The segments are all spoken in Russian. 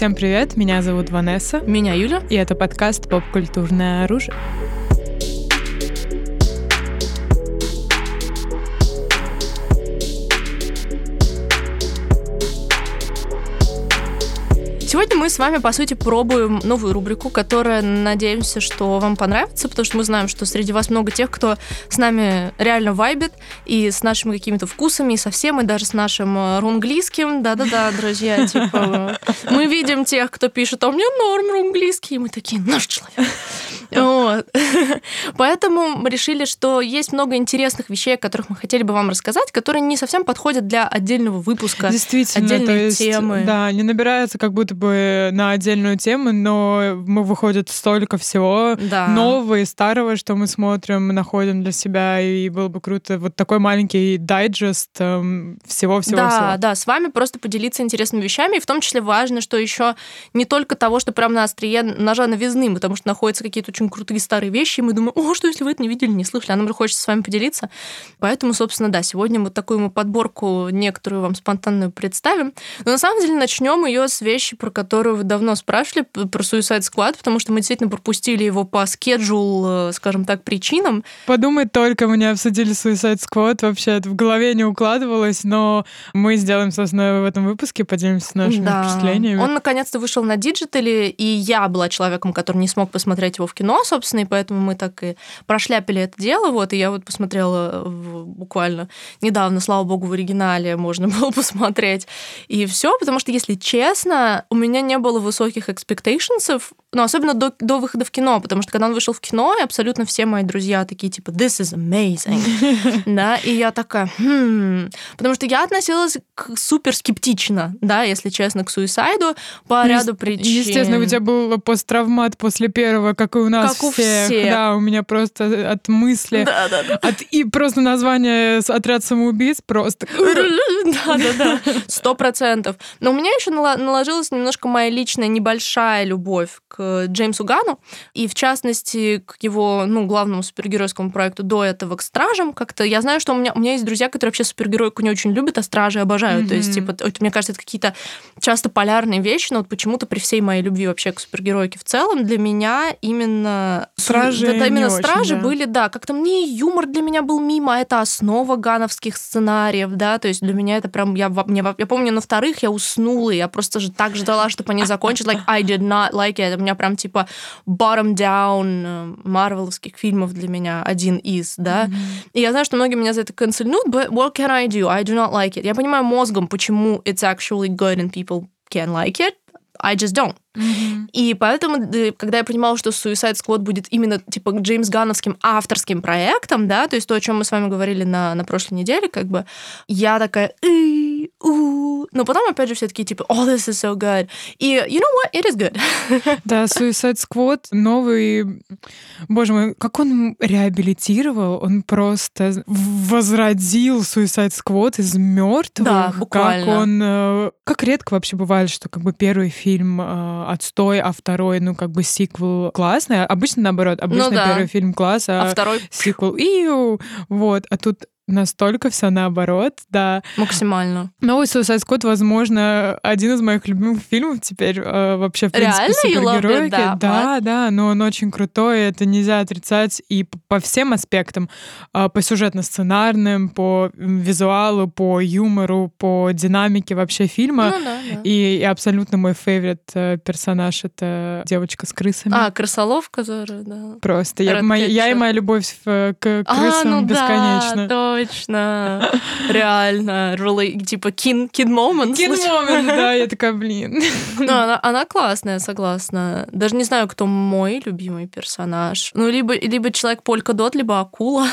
Всем привет, меня зовут Ванесса. Меня Юля. И это подкаст «Поп-культурное оружие». Сегодня мы с вами, по сути, пробуем новую рубрику, которая, надеемся, что вам понравится, потому что мы знаем, что среди вас много тех, кто с нами реально вайбит, и с нашими какими-то вкусами, и со всем, и даже с нашим э, рунглийским. Да-да-да, друзья, типа, мы видим тех, кто пишет, а у меня норм рунглийский, и мы такие, наш человек. Вот. Поэтому мы решили, что есть много интересных вещей, о которых мы хотели бы вам рассказать, которые не совсем подходят для отдельного выпуска, Действительно, отдельной есть, темы. Да, не набирается как будто бы на отдельную тему, но мы выходит столько всего Да. нового и старого, что мы смотрим, находим для себя, и было бы круто вот такой маленький дайджест эм, всего-всего-всего. Да, да, с вами просто поделиться интересными вещами. И в том числе важно, что еще не только того, что прям на острие ножа новизны, потому что находятся какие-то очень крутые старые вещи, и мы думаем, о, что если вы это не видели, не слышали, а нам же хочется с вами поделиться. Поэтому, собственно, да, сегодня вот такую мы подборку некоторую вам спонтанную представим. Но на самом деле начнем ее с вещи, про которую вы давно спрашивали, про Suicide Squad, потому что мы действительно пропустили его по скеджул, э, скажем так, причинам. Подумать только, мы не обсудили Suicide Squad, вообще это в голове не укладывалось, но мы сделаем, собственно, в этом выпуске, поделимся нашими Да. впечатлениями. Он наконец-то вышел на digital е, и я была человеком, который не смог посмотреть его в кино, собственно, и поэтому мы так и прошляпили это дело. Вот, и я вот посмотрела в- буквально недавно, слава богу, в оригинале можно было посмотреть. И все, потому что, если честно, у меня не было высоких expectations, ну, особенно до, до выхода в кино, потому что когда он вышел в кино, и абсолютно все мои друзья такие, типа, this is amazing, да, и я такая, «Хм». потому что я относилась к супер скептично, да, если честно, к суисайду по Ну, ряду причин. Естественно, у тебя был посттравмат после первого, как и у нас Как у всех. всех. Да, у меня просто от мысли, Да, да, да. от и просто название отряд самоубийц просто. Да, да, да, сто процентов. Но у меня еще наложилась немножко моя личная небольшая любовь к Джеймсу Гану, и в частности к его, ну, главному супергеройскому проекту до этого, к Стражам. Как-то я знаю, что у меня, у меня есть друзья, которые вообще супергероику не очень любят, а Стражи обожают. То есть, типа, это, мне кажется, это какие-то часто полярные вещи, но вот почему-то при всей моей любви вообще к супергеройке в целом, для меня именно... Стражи Да, да, именно не очень, Стражи да. были, да, как-то мне юмор для меня был мимо, а это основа гановских сценариев, да, то есть для меня это прям, я, мне, я помню, на вторых я уснула, я просто же так ждала, чтобы они закончились, like, I did not like it, у меня прям типа bottom down э, марвеловских фильмов для меня один из, да, и я знаю, что многие меня за это канцельнут, but what can I do? I do not like it. Я понимаю мозгом, почему it's actually good and people can like it, I just don't. И поэтому, э, когда я понимала, что Suicide Squad будет именно типа Джеймс Ганновским авторским проектом, да, то есть то, о чем мы с вами говорили на, на прошлой неделе, как бы, я такая, «И, у». но потом, опять же, все такие, типа, oh, this is so good. И, you know what, it is good. Да, Suicide Squad новый... Боже мой, как он реабилитировал, он просто возродил Suicide Squad из мертвых. Да, Как буквально. он... э, Как редко вообще бывает, что как бы первый фильм э, отстой, а второй, ну, как бы сиквел классный. Обычно наоборот, обычно Ну да. первый фильм класс, а, А второй сиквел иу, вот. А тут настолько все наоборот, да. максимально. Новый Suicide Squad, возможно, один из моих любимых фильмов теперь э, вообще, в принципе, Реально? Loved it that Да, да, но он очень крутой, это нельзя отрицать и по всем аспектам, э, по сюжетно-сценарным, по визуалу, по юмору, по динамике вообще фильма. Ну да, да. И, и абсолютно мой фейворит э, персонаж — это девочка с крысами. А, крысолов, который, да. Просто. Я, моя- я и моя любовь э, к А, крысам ну бесконечна. да, точно. Реально. Really, типа кин, кин момент. Kid moment, да, я такая, блин. Ну, она, она классная, согласна. Даже не знаю, кто мой любимый персонаж. Ну, либо, либо человек Полька Дот, либо акула.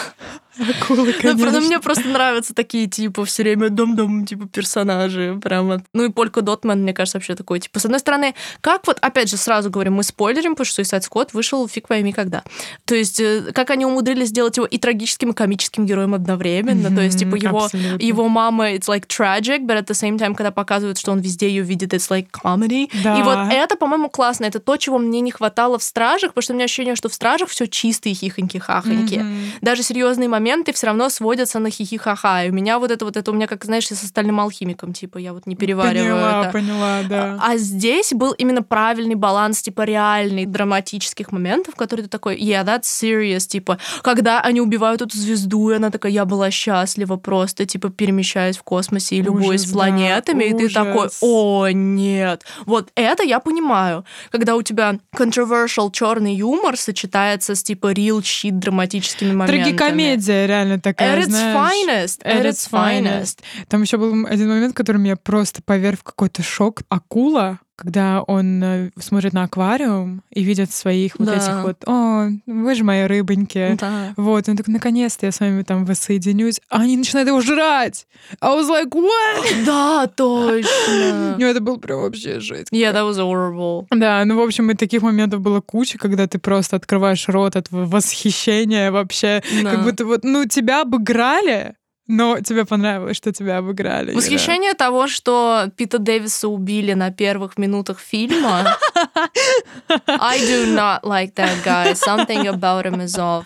Акула, Ну, конечно. правда, мне просто нравятся такие, типа, все время дом-дом, типа, персонажи. Прямо. Ну, и Полька Дотман, мне кажется, вообще такой, типа, с одной стороны, как вот, опять же, сразу говорим, мы спойлерим, потому что Suicide Squad вышел фиг пойми когда. То есть, э, как они умудрились сделать его и трагическим, и комическим героем одновременно, одновременно. То есть, типа, его, абсолютно. его мама, it's like tragic, but at the same time, когда показывают, что он везде ее видит, it's like comedy. Да. И вот это, по-моему, классно. Это то, чего мне не хватало в «Стражах», потому что у меня ощущение, что в «Стражах» все чистые хихоньки-хахоньки. Мгм. Даже серьезные моменты все равно сводятся на хихи-ха-ха. И у меня вот это вот, это у меня, как, знаешь, с остальным алхимиком, типа, я вот не перевариваю Поняла, это. поняла, да. А здесь был именно правильный баланс, типа, реальный драматических моментов, которые ты такой, yeah, that's serious, типа, когда они убивают эту звезду, и она такая, я была счастлива просто, типа, перемещаясь в космосе и любуясь Ужас, планетами, да, и ты такой, ужас. о, нет. Вот это я понимаю. Когда у тебя controversial черный юмор сочетается с, типа, real shit драматическими моментами. Трагикомедия реально такая, At its знаешь. finest. At its finest. Там еще был один момент, который меня просто поверг в какой-то шок. Акула, когда он э, смотрит на аквариум и видит своих вот Да. этих вот, о, вы же мои рыбоньки. Да. Вот, он такой, наконец-то я с вами там воссоединюсь. А они начинают его жрать. I was like, what? Да, точно. Ну, это был прям вообще жесть. Yeah, that was horrible. Да, ну, в общем, и таких моментов было куча, когда ты просто открываешь рот от восхищения вообще. Да. Как будто вот, ну, тебя обыграли, но тебе понравилось, что тебя обыграли. Восхищение того, что Пита Дэвиса убили на первых минутах фильма. I do not like that guy. Something about him is off.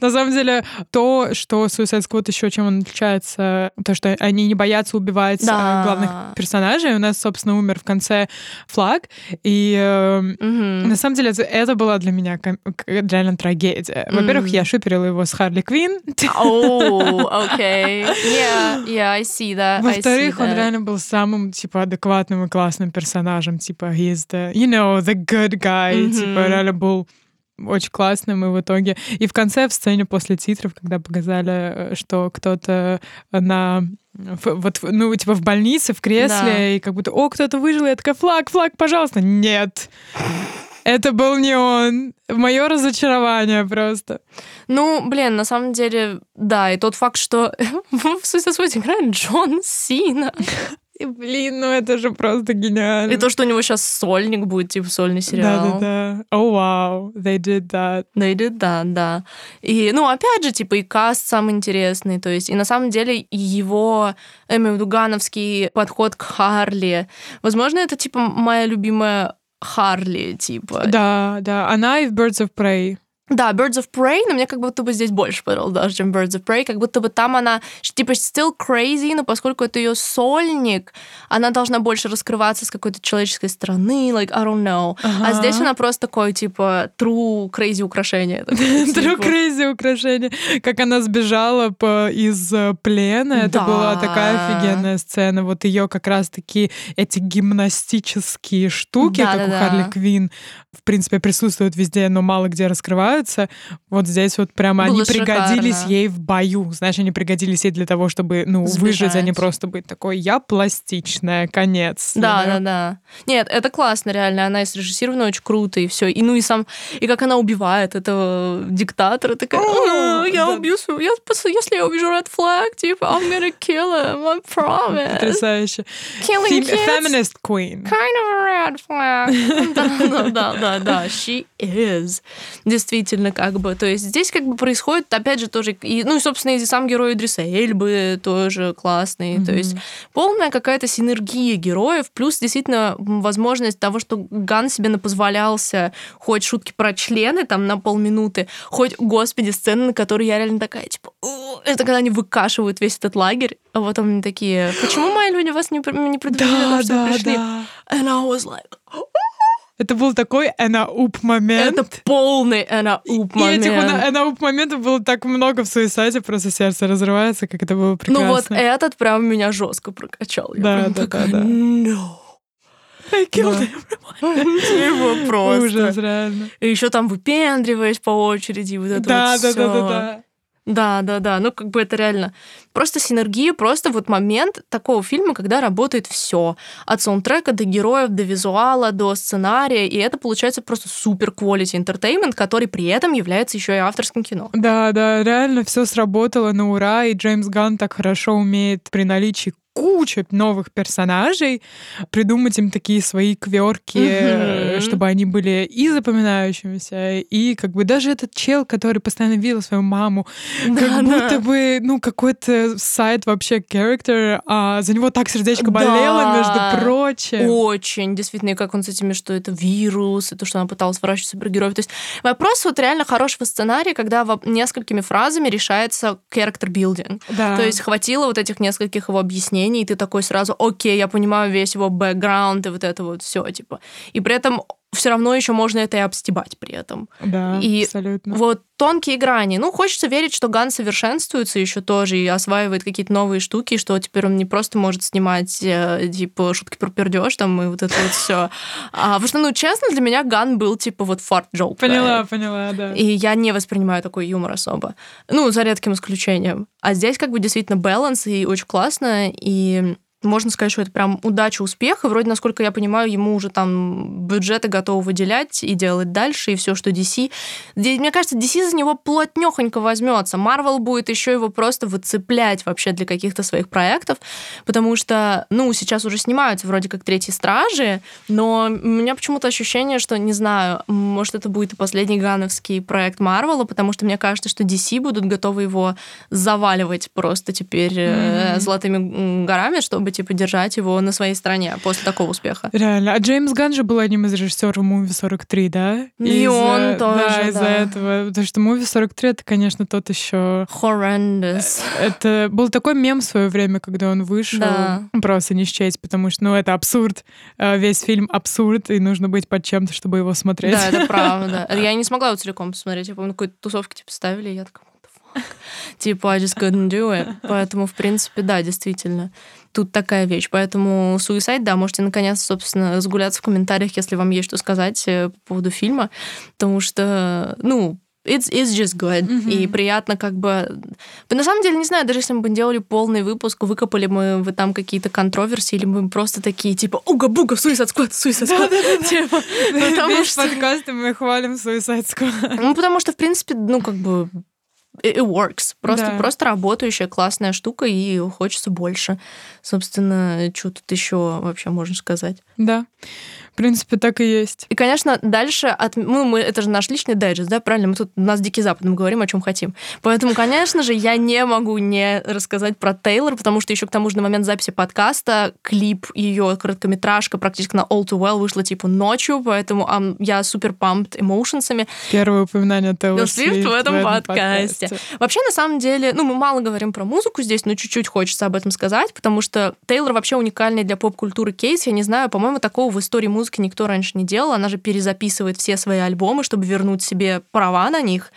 На самом деле, то, что Suicide Squad еще чем он отличается, то, что они не боятся убивать Да. э, главных персонажей. У нас, собственно, умер в конце флаг. И Мгм. на самом деле это, была для меня реально трагедия. Во-первых, я шиперила его с Харли Квин. Oh, okay. Yeah, yeah, I see that. Во-вторых, он реально был самым, типа, адекватным и классным персонажем. Типа, he is the, you know, the good guy. Мгм. Типа, реально был очень классным, и в итоге... И в конце, в сцене после титров, когда показали, э, что кто-то на... в- Вот, ну, типа, в больнице, в кресле, Да. и как будто, о, кто-то выжил, я такая, флаг, флаг, пожалуйста. Нет. Это был не он. Мое разочарование просто. Ну, блин, на самом деле, да, и тот факт, что в Suicide играет Джон Сина. И, блин, ну это же просто гениально. И то, что у него сейчас сольник будет, типа сольный сериал. Да-да-да. О, вау, they did that. They did that, да. И, ну, опять же, типа, и каст самый интересный, то есть, и на самом деле его, я имею в виду, гановский подход к Харли, возможно, это, типа, моя любимая Харли, типа. Да, да. Она и в Birds of Prey. Да, Birds of Prey, но мне как будто бы здесь больше понравилось даже, чем Birds of Prey. Как будто бы там она, типа, still crazy, но поскольку это ее сольник, она должна больше раскрываться с какой-то человеческой стороны, like, I don't know. А Ага. здесь она просто такой, типа, true crazy украшение. такое, True типа. crazy украшение. Как она сбежала по, из э, плена. Это Да. была такая офигенная сцена. Вот ее как раз-таки эти гимнастические штуки, как у. Харли Квин, в принципе, присутствуют везде, но мало где раскрываются. Вот здесь вот прямо Было они пригодились шикарно. ей в бою. Знаешь, они пригодились ей для того, чтобы, ну, выжить, а не Сбежать. просто быть такой, я пластичная, конец. Да, да, да. Нет, это классно, реально. Она и срежиссирована очень круто, и все. И ну и сам, и как она убивает этого диктатора, такая, О, «А, я убью я, если я увижу Red Flag, типа, I'm gonna kill him, I promise. Потрясающе. Killing Feminist queen. kind of a red flag. Да, да, да, да, да, she is. Действительно, как бы, то есть здесь как бы происходит, опять же, тоже, и, ну и, собственно, и сам герой Идриса Эльбы тоже классный, то есть полная какая-то синергия героев, плюс действительно возможность того, что Ган себе напозволялся хоть шутки про члены там на полминуты, хоть, господи, сцены, на которые я реально такая, типа, это когда они выкашивают весь этот лагерь, а вот они такие, почему мои люди вас не, не предупредили, том, что вы пришли? And I was like, Это был такой энауп момент. это полный энауп И этих момент. энауп моментов было так много в суициде, просто сердце разрывается, как это было прекрасно. Ну вот этот прям меня жестко прокачал. Я Да, прям да, такая, да, да. «No». I killed Да. просто. Ужас, реально. И еще там выпендриваясь по очереди, вот это Да, вот да, да, всё. да, да. Да, да, да. Ну, как бы это реально просто синергия, просто вот момент такого фильма, когда работает все. От саундтрека до героев, до визуала, до сценария. И это получается просто супер quality entertainment, который при этом является еще и авторским кино. Да, да, реально все сработало на ура, и Джеймс Ганн так хорошо умеет при наличии кучу новых персонажей, придумать им такие свои кверки, mm-hmm. чтобы они были и запоминающимися, и как бы даже этот чел, который постоянно видел свою маму, да, как да. будто бы, ну, какой-то сайт вообще character, а за него так сердечко болело, да. между прочим. Очень, действительно, и как он с этими, что это вирус, и то, что она пыталась выращивать супергероев. То есть вопрос вот реально хорошего сценария, когда несколькими фразами решается character building. Да. То есть хватило вот этих нескольких его объяснений, мнений, и ты такой сразу, окей, я понимаю весь его бэкграунд и вот это вот все, типа. И при этом все равно еще можно это и обстебать при этом. Да, и абсолютно. Вот тонкие грани. Ну, хочется верить, что Ган совершенствуется еще тоже и осваивает какие-то новые штуки, что теперь он не просто может снимать, э, типа, шутки про пердеж там и вот это вот все. А, потому что, ну, честно, для меня Ган был, типа, вот fart joke. Поняла, поняла, да. И я не воспринимаю такой юмор особо. Ну, за редким исключением. А здесь как бы действительно баланс, и очень классно, и можно сказать, что это прям удача, успех. И вроде, насколько я понимаю, ему уже там бюджеты готовы выделять и делать дальше, и все, что DC. Мне кажется, DC за него плотнехонько возьмется. Marvel будет еще его просто выцеплять вообще для каких-то своих проектов, потому что, ну, сейчас уже снимаются вроде как Третьи Стражи, но у меня почему-то ощущение, что, не знаю, может, это будет и последний гановский проект Марвела, потому что мне кажется, что DC будут готовы его заваливать просто теперь mm-hmm. золотыми горами, чтобы чтобы, типа, держать его на своей стороне после такого успеха. Реально. А Джеймс Ганн же был одним из режиссеров Movie 43, да? И он тоже, Да, из-за этого. Потому что Movie 43 это, конечно, тот еще... Horrendous. Это был такой мем в свое время, когда он вышел. Да. Просто не счесть, потому что, ну, это абсурд. Э, весь фильм абсурд, и нужно быть под чем-то, чтобы его смотреть. Да, это правда. Я не смогла его целиком посмотреть. Я помню, какой-то тусовки типа ставили, и я такая, Типа, I just couldn't do it. Поэтому, в принципе, да, действительно. Тут такая вещь. Поэтому Suicide, да, можете наконец, собственно, разгуляться в комментариях, если вам есть что сказать э, по поводу фильма. Потому что, ну, It's, it's just good. Mm-hmm. И приятно как бы... На самом деле, не знаю, даже если мы бы делали полный выпуск, выкопали мы вы там какие-то контроверсии, или мы просто такие, типа, уга-буга, Suicide Squad, Suicide Squad. Типа, потому что... подкаста мы хвалим Suicide Squad. Ну, потому что, в принципе, ну, как бы it works. Просто, да. просто работающая классная штука, и хочется больше. Собственно, что тут еще вообще можно сказать? Да. В принципе, так и есть. И, конечно, дальше от... Ну, мы, это же наш личный дайджест, да, правильно? Мы тут, у нас Дикий Запад, мы говорим, о чем хотим. Поэтому, конечно же, я не могу не рассказать про Тейлор, потому что еще к тому же на момент записи подкаста клип ее короткометражка практически на All Too Well вышла типа ночью, поэтому um, я супер pumped эмоушенсами. Первое упоминание Тейлор Свифт в этом, в этом подкасте. подкасте. Вообще, на самом деле, ну, мы мало говорим про музыку здесь, но чуть-чуть хочется об этом сказать, потому что Тейлор вообще уникальный для поп-культуры кейс. Я не знаю, по-моему, такого в истории музыки музыки никто раньше не делал. Она же перезаписывает все свои альбомы, чтобы вернуть себе права на них.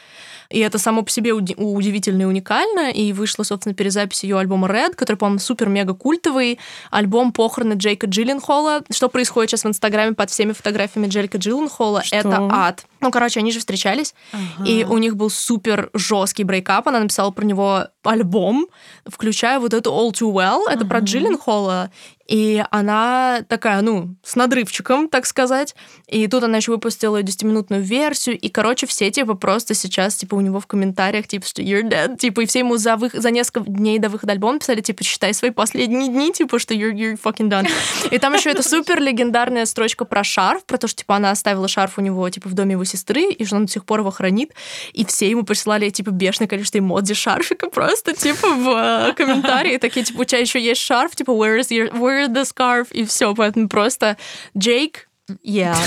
И это само по себе удивительно и уникально. И вышла, собственно, перезапись ее альбома Red, который, по-моему, супер-мега культовый. Альбом похороны Джейка Джилленхола. Что происходит сейчас в Инстаграме под всеми фотографиями Джейка Джилленхола? Что? Это ад. Ну, короче, они же встречались, ага. и у них был супер жесткий брейкап. Она написала про него альбом, включая вот эту All Too Well. Это ага. про Джилленхола. И она такая, ну, с надрывчиком, так сказать. И тут она еще выпустила 10-минутную версию. И, короче, все, типа, просто сейчас, типа, у него в комментариях, типа, что you're dead. Типа, и все ему за, вы... за несколько дней до выхода альбома писали, типа, считай свои последние дни, типа, что you're, you're fucking done. И там еще эта супер легендарная строчка про шарф, про то, что, типа, она оставила шарф у него, типа, в доме его сестры, и что он до сих пор его хранит. И все ему присылали, типа, бешеное количество эмодзи шарфика просто, типа, в э, комментарии. Такие, типа, у тебя еще есть шарф, типа, where is your... Where wear the scarf, и все. Поэтому просто Джейк, yeah,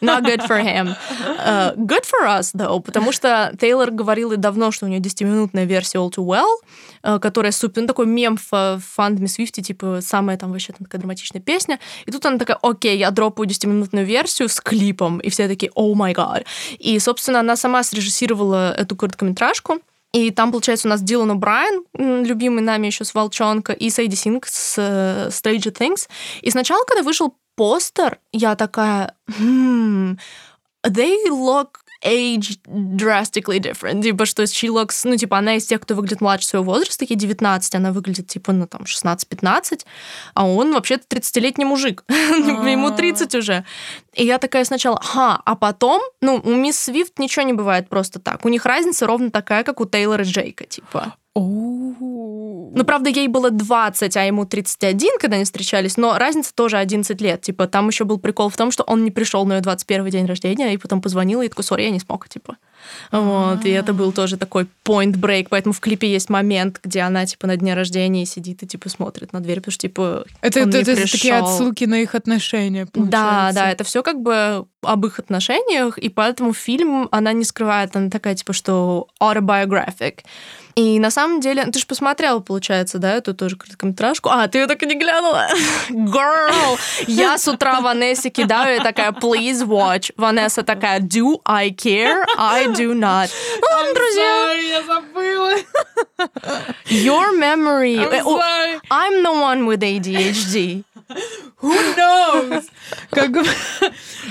not good for him. Uh, good for us, though, потому что Тейлор говорил и давно, что у нее 10-минутная версия All Too Well, uh, которая супер, ну, такой мем в фандами Свифти, типа, самая там вообще там такая драматичная песня. И тут она такая, окей, я дропаю 10-минутную версию с клипом, и все такие, о май гад. И, собственно, она сама срежиссировала эту короткометражку, и там, получается, у нас Дилан О'Брайен, любимый нами еще с Волчонка, и Сейди Синг с uh, Stranger Things. И сначала, когда вышел постер, я такая, hmm, they look age drastically different. Типа, что she looks, ну, типа, она из тех, кто выглядит младше своего возраста, такие 19, она выглядит, типа, ну, там, 16-15, а он вообще-то 30-летний мужик. Ему 30 уже. И я такая сначала, ха, а потом, ну, у мисс Свифт ничего не бывает просто так. У них разница ровно такая, как у Тейлора и Джейка, типа. Ну, правда, ей было 20, а ему 31, когда они встречались, но разница тоже 11 лет. Типа, там еще был прикол в том, что он не пришел на ее 21 день рождения, и потом позвонил, и такой, сори, я не смог, типа. Вот, и это был тоже такой point break, поэтому в клипе есть момент, где она, типа, на дне рождения сидит и, типа, смотрит на дверь, потому что, типа, Это, он это, не это пришел. такие отсылки на их отношения, Да, получается. да, это все как бы об их отношениях, и поэтому фильм она не скрывает, она такая, типа, что autobiographic. И на самом деле, ты же посмотрела, получается, да, эту тоже короткометражку. А, ты ее так и не глянула? Girl! Я с утра Ванессе кидаю и такая, please watch. Ванесса такая, do I care? I do not. Ну, ладно, друзья, Sorry, я забыла. your memory. I'm Э, sorry. I'm the one with ADHD. Who knows? Как.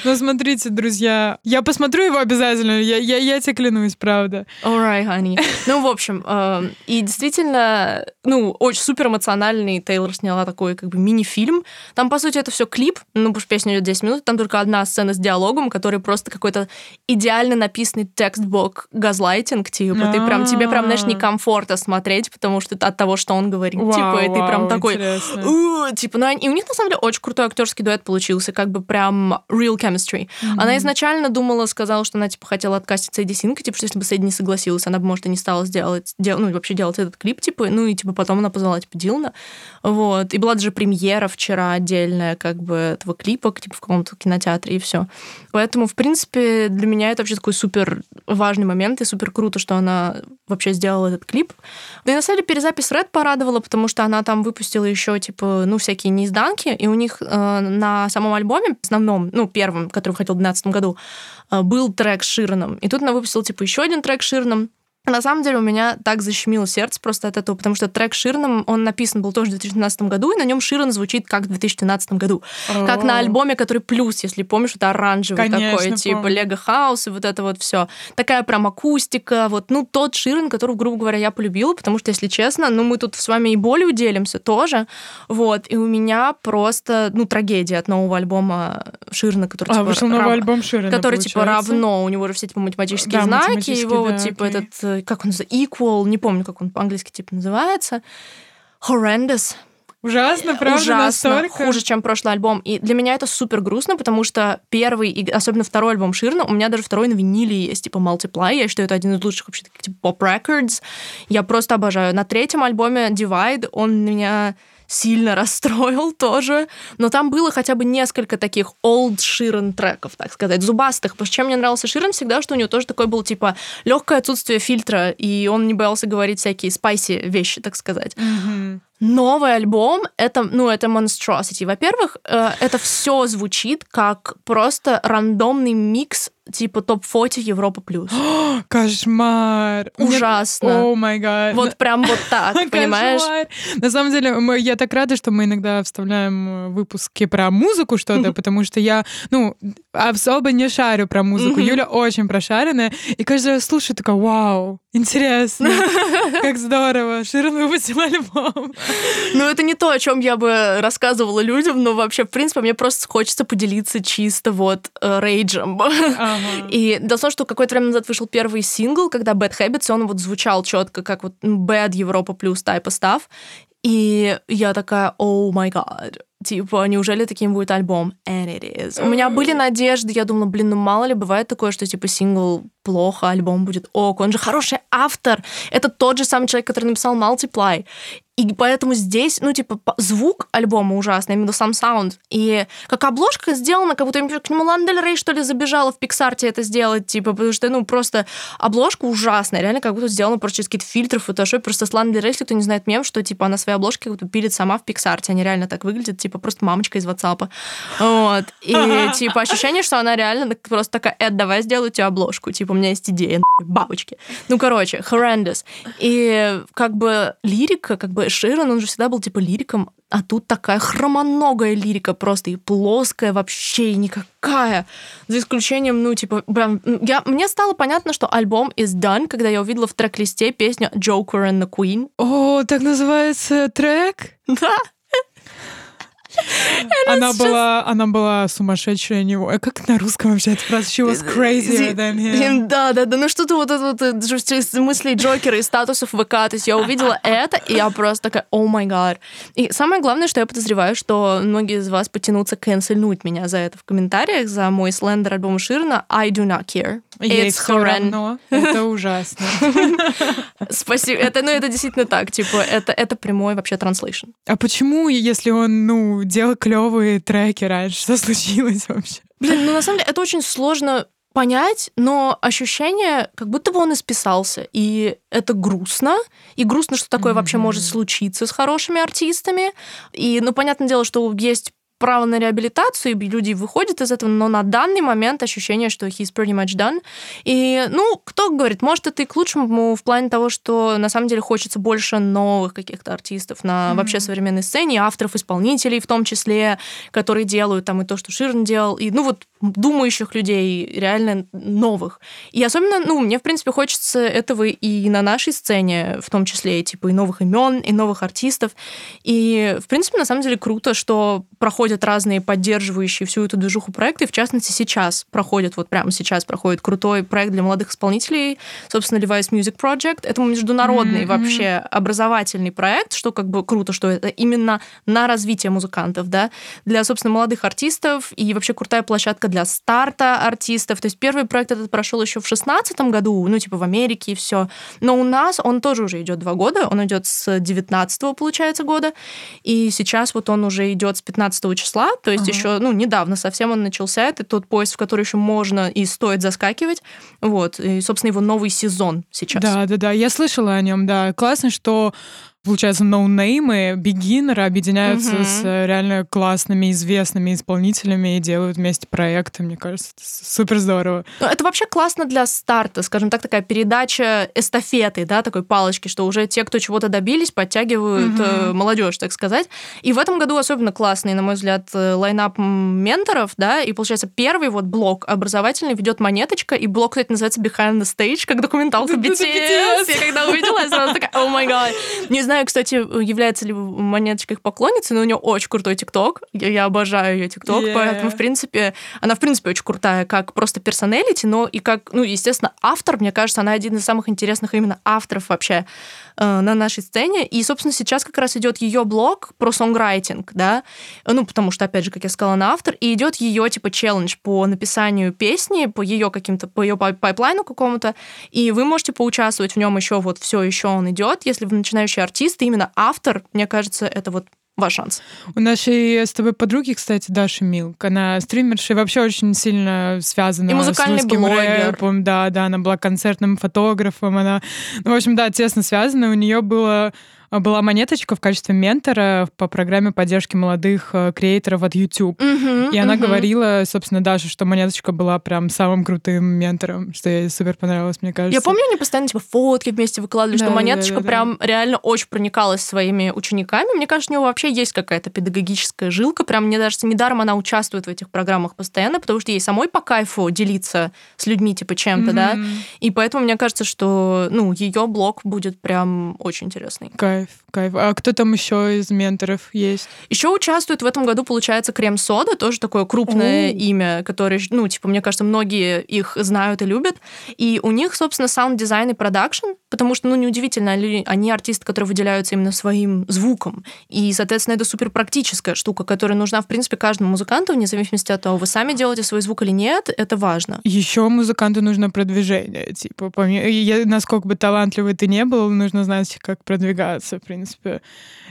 Ну, смотрите, друзья, я посмотрю его обязательно, я, я, я тебе клянусь, правда. Alright, honey. Ну, в общем, э, и действительно, ну, очень супер эмоциональный. Тейлор сняла такой как бы мини-фильм. Там, по сути, это все клип, ну, потому что песня идет 10 минут, там только одна сцена с диалогом, который просто какой-то идеально написанный текстбок газлайтинг, типа, ты прям, тебе прям, знаешь, некомфортно смотреть, потому что от того, что он говорит, типа, и ты прям такой, интересно. «У, типа, ну, и у них, на самом деле, очень крутой актерский дуэт получился, как бы прям real chemistry. Она изначально думала, сказала, что она, типа, хотела откаститься Эдди Синка, типа, что если бы Сэдди не согласилась, она бы, может, и не стала сделать, дел- ну, вообще делать этот клип, типа, ну, и, типа, потом она позвала, типа, Дилана, вот. И была даже премьера вчера отдельная, как бы, этого клипа, типа, в каком-то кинотеатре, и все. Поэтому, в принципе, для меня это вообще такой супер важный момент, и супер круто, что она вообще сделала этот клип. Да и на самом деле перезапись Red порадовала, потому что она там выпустила еще, типа, ну, всякие неизданки, и у них э, на самом альбоме, основном, ну, первом, который выходил в 2012 году, э, был трек с Широном. И тут она выпустила, типа, еще один трек с Широном. На самом деле у меня так защемило сердце просто от этого, потому что трек с Широном, он написан был тоже в 2012 году, и на нем Широн звучит как в 2012 году. Как на альбоме, который плюс, если помнишь, это оранжевый Конечно, такой, типа помню. Лего Хаус и вот это вот все. Такая прям акустика, вот, ну, тот Ширен, которого, грубо говоря, я полюбила, потому что, если честно, ну, мы тут с вами и болью делимся тоже, вот, и у меня просто, ну, трагедия от нового альбома Ширна, который, А, типа, вышел рав- новый альбом Ширина, который типа получается. равно, у него же все типа математические Да, знаки, математические, его вот да, типа окей. этот, э, как он называется, equal, не помню, как он по-английски типа называется, horrendous, Ужасно, правда, ужасно, настолько? хуже, чем прошлый альбом. И для меня это супер грустно, потому что первый, и особенно второй альбом Ширна, у меня даже второй на виниле есть, типа Multiply, я считаю, это один из лучших вообще таких, типа поп records. Я просто обожаю. На третьем альбоме Divide он меня сильно расстроил тоже, но там было хотя бы несколько таких old Ширен треков, так сказать, зубастых. Потому что чем мне нравился Ширен всегда, что у него тоже такой был, типа, легкое отсутствие фильтра, и он не боялся говорить всякие спайси вещи, так сказать. Мгм. Новый альбом это, ну, это monstrosity. Во-первых, э, это все звучит как просто рандомный микс типа топ-40 Европа плюс. Кошмар. Ужасно. О май гад. Вот прям вот так, понимаешь? Кошмар. На самом деле, мы- я так рада, что мы иногда вставляем э, выпуски про музыку что-то, потому что я, ну, особо не шарю про музыку. Юля очень прошаренная, и каждый раз слушаю, такая, вау, интересно, как здорово, Ширин выпустил альбом. Ну, это не то, о чем я бы рассказывала людям, но вообще, в принципе, мне просто хочется поделиться чисто вот э, рейджем. Ага. И том, что какое-то время назад вышел первый сингл, когда Bad Habits, он вот звучал четко, как вот Bad Европа плюс type of. И я такая, о май гад, типа, неужели таким будет альбом? And it is. У меня были надежды, я думала, блин, ну мало ли бывает такое, что типа сингл плохо, альбом будет ок, он же хороший автор. Это тот же самый человек, который написал Multiply. И поэтому здесь, ну, типа, звук альбома ужасный, именно сам саунд. И как обложка сделана, как будто к нему Лана Дель Рей, что ли, забежала в Пиксарте это сделать, типа, потому что, ну, просто обложка ужасная, реально как будто сделана просто через какие-то фильтры в фотошопе. Просто с Лана Дель Рей, если кто не знает мем, что, типа, она свои обложки как будто пилит сама в Пиксарте. Они реально так выглядят, типа, просто мамочка из WhatsApp. Вот. И, типа, ощущение, что она реально просто такая, Эд, давай сделаю тебе обложку. Типа, у меня есть идея, бабочки. Ну, короче, horrendous. И как бы лирика, как бы Широн, он же всегда был типа лириком, а тут такая хромоногая лирика просто и плоская вообще, и никакая. За исключением, ну, типа, прям, я, мне стало понятно, что альбом is done, когда я увидела в трек-листе песню Joker and the Queen. О, так называется трек? Да. Она была, она была сумасшедшая него. А как на русском вообще эта фраза? She was crazier than him. Да, да, да, ну что-то вот это вот из мыслей Джокера и статусов ВК. То есть я увидела это, и я просто такая, о май гад. И самое главное, что я подозреваю, что многие из вас потянутся канцельнуть меня за это в комментариях, за мой слендер альбома Ширна I do not care. Ей все равно. Это ужасно. Спасибо. Это, ну, это действительно так. Типа, это, это прямой вообще транслейшн. А почему, если он, ну, делал клевые треки раньше, что случилось вообще? Блин, ну, на самом деле, это очень сложно понять, но ощущение, как будто бы он исписался. И это грустно. И грустно, что такое mm-hmm. вообще может случиться с хорошими артистами. И, ну, понятное дело, что есть право на реабилитацию, и люди выходят из этого, но на данный момент ощущение, что he's pretty much done. И, ну, кто говорит, может, это и к лучшему в плане того, что на самом деле хочется больше новых каких-то артистов на mm-hmm. вообще современной сцене, авторов, исполнителей в том числе, которые делают там и то, что Ширн делал, и, ну, вот думающих людей, реально новых. И особенно, ну, мне, в принципе, хочется этого и на нашей сцене, в том числе, типа, и новых имен, и новых артистов. И, в принципе, на самом деле круто, что проходят разные поддерживающие всю эту движуху проекты. В частности, сейчас проходит, вот прямо сейчас проходит крутой проект для молодых исполнителей, собственно, Levi's Music Project. Это международный mm-hmm. вообще образовательный проект, что как бы круто, что это именно на развитие музыкантов, да, для, собственно, молодых артистов и вообще крутая площадка для старта артистов. То есть первый проект этот прошел еще в шестнадцатом году, ну, типа в Америке и все. Но у нас он тоже уже идет два года. Он идет с 19 получается, года. И сейчас вот он уже идет с 15 числа. То есть ага. еще, ну, недавно совсем он начался. Это тот поезд, в который еще можно и стоит заскакивать. Вот. И, собственно, его новый сезон сейчас. Да, да, да. Я слышала о нем, да. Классно, что получается, ноунеймы, бигинеры объединяются угу. с э, реально классными, известными исполнителями и делают вместе проекты. Мне кажется, это супер здорово. Ну, это вообще классно для старта, скажем так, такая передача эстафеты, да, такой палочки, что уже те, кто чего-то добились, подтягивают угу. молодежь, так сказать. И в этом году особенно классный, на мой взгляд, э, лайнап менторов, да, и получается первый вот блок образовательный ведет монеточка, и блок, кстати, называется Behind the Stage, как документалка BTS. Я когда увидела, я сразу такая, о май гад. Не знаю, знаю, кстати, является ли монеточка их поклонницей, но у нее очень крутой ТикТок. Я, я обожаю ее ТикТок, yeah. поэтому, в принципе, она, в принципе, очень крутая, как просто персоналити, но и как, ну, естественно, автор, мне кажется, она один из самых интересных именно авторов вообще э, на нашей сцене. И, собственно, сейчас как раз идет ее блог про сонграйтинг, да, ну, потому что, опять же, как я сказала, она автор, и идет ее, типа, челлендж по написанию песни, по ее каким-то, по ее пайплайну какому-то, и вы можете поучаствовать в нем еще, вот все еще он идет, если вы начинающий артист, артист, и именно автор, мне кажется, это вот ваш шанс. У нашей с тобой подруги, кстати, Даша Милк, она стримерша и вообще очень сильно связана и музыкальный с русским блогер. рэпом. Да, да, она была концертным фотографом, она, ну, в общем, да, тесно связана. У нее было была монеточка в качестве ментора по программе поддержки молодых э, креаторов от YouTube. Угу, и она угу. говорила, собственно, даже, что монеточка была прям самым крутым ментором, что ей супер понравилось, мне кажется. Я помню, они постоянно типа фотки вместе выкладывали, да, что монеточка да, да, прям реально очень проникалась своими учениками. Мне кажется, у нее вообще есть какая-то педагогическая жилка. Прям, мне кажется, недаром она участвует в этих программах постоянно, потому что ей самой по кайфу делиться с людьми типа чем-то, угу. да. И поэтому мне кажется, что ну ее блог будет прям очень интересный. Кайф. Кайф, кайф. А кто там еще из менторов есть? Еще участвует в этом году, получается, Крем Сода, тоже такое крупное О. имя, которое, ну, типа, мне кажется, многие их знают и любят. И у них, собственно, саунд-дизайн и продакшн, потому что, ну, неудивительно, они артисты, которые выделяются именно своим звуком. И, соответственно, это супер практическая штука, которая нужна, в принципе, каждому музыканту, вне зависимости от того, вы сами делаете свой звук или нет, это важно. Еще музыканту нужно продвижение. Типа, помимо, насколько бы талантливый ты не был, нужно знать, как продвигаться в принципе.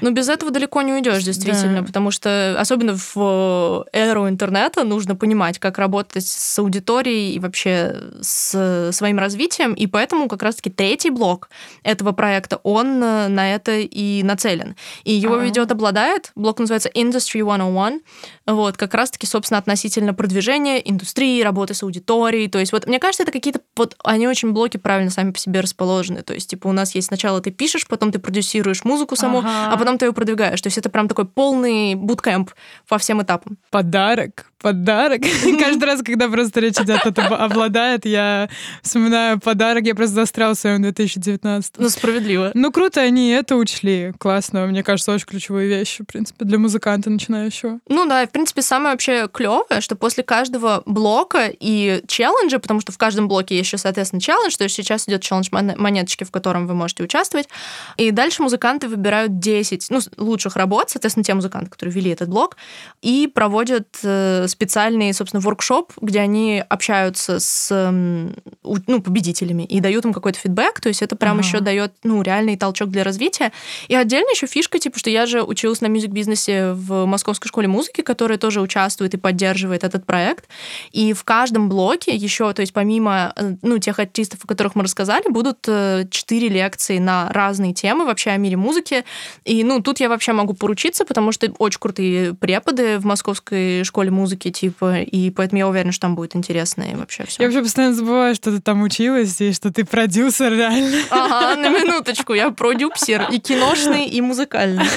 Но без этого далеко не уйдешь, действительно, да. потому что особенно в эру интернета нужно понимать, как работать с аудиторией и вообще с своим развитием, и поэтому как раз-таки третий блок этого проекта, он на это и нацелен. И его А-а-а. ведет обладает, блок называется Industry 101, вот, как раз-таки, собственно, относительно продвижения индустрии, работы с аудиторией, то есть вот, мне кажется, это какие-то, вот, они очень блоки правильно сами по себе расположены, то есть, типа, у нас есть сначала ты пишешь, потом ты продюсируешь слушаешь музыку саму, ага. а потом ты ее продвигаешь. То есть это прям такой полный буткемп по всем этапам. Подарок подарок. Каждый раз, когда просто речь идет о обладает, я вспоминаю подарок. Я просто застрял в своем 2019. Ну, справедливо. Ну, круто, они это учли. Классно. Мне кажется, очень ключевые вещи, в принципе, для музыканта начинающего. Ну да, в принципе, самое вообще клевое, что после каждого блока и челленджа, потому что в каждом блоке есть еще, соответственно, челлендж, то есть сейчас идет челлендж монеточки, в котором вы можете участвовать. И дальше музыканты выбирают 10 ну, лучших работ, соответственно, те музыканты, которые вели этот блок, и проводят э, специальный, собственно, воркшоп, где они общаются с ну, победителями и дают им какой-то фидбэк, то есть это прям ага. еще дает ну, реальный толчок для развития. И отдельно еще фишка, типа, что я же училась на мюзик-бизнесе в Московской школе музыки, которая тоже участвует и поддерживает этот проект. И в каждом блоке еще, то есть помимо э, ну, тех артистов, о которых мы рассказали, будут э, четыре лекции на разные темы вообще о мире музыки. И, ну, тут я вообще могу поручиться, потому что очень крутые преподы в Московской школе музыки, типа, и поэтому я уверена, что там будет интересно и вообще все. Я вообще постоянно забываю, что ты там училась, и что ты продюсер реально. Ага, на минуточку, я продюсер и киношный, и музыкальный.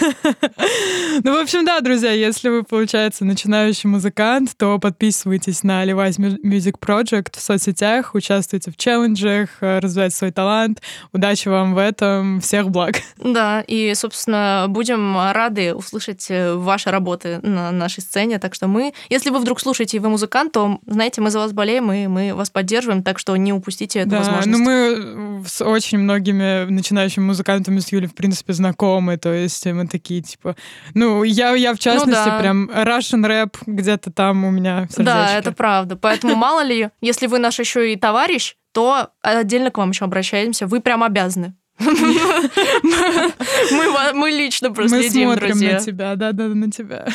Ну, в общем, да, друзья, если вы, получается, начинающий музыкант, то подписывайтесь на Levi's Music Project в соцсетях, участвуйте в челленджах, э, развивайте свой талант. Удачи вам в этом, всех благ. Да, и, собственно, будем рады услышать э, ваши работы на нашей сцене, так что мы, если вы вдруг слушаете и вы музыкант, то, знаете, мы за вас болеем, и мы вас поддерживаем, так что не упустите эту да, возможность. Ну, мы с очень многими начинающими музыкантами с Юлей, в принципе, знакомы, то есть мы такие, типа, ну, я, я в частности, ну, да. прям Russian рэп где-то там у меня в Да, это правда. Поэтому мало ли, если вы наш еще и товарищ, то отдельно к вам еще обращаемся. Вы прям обязаны. Мы лично проследим, Мы смотрим на тебя, да-да, на тебя.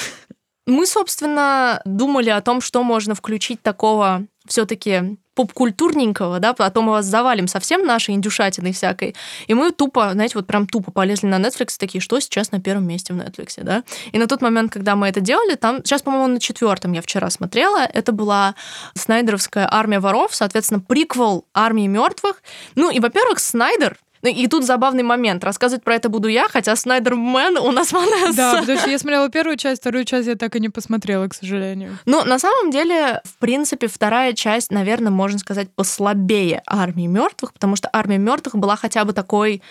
Мы, собственно, думали о том, что можно включить такого все-таки попкультурненького, да, потом мы вас завалим совсем нашей индюшатиной всякой. И мы тупо, знаете, вот прям тупо полезли на Netflix, такие, что сейчас на первом месте в Netflix, да. И на тот момент, когда мы это делали, там, сейчас, по-моему, на четвертом я вчера смотрела, это была Снайдеровская армия воров, соответственно, приквел армии мертвых. Ну и, во-первых, Снайдер ну и тут забавный момент. Рассказывать про это буду я, хотя Снайдермен у нас понравился. Да, потому что я смотрела первую часть, вторую часть я так и не посмотрела, к сожалению. Ну, на самом деле, в принципе, вторая часть, наверное, можно сказать, послабее армии мертвых, потому что армия мертвых была хотя бы такой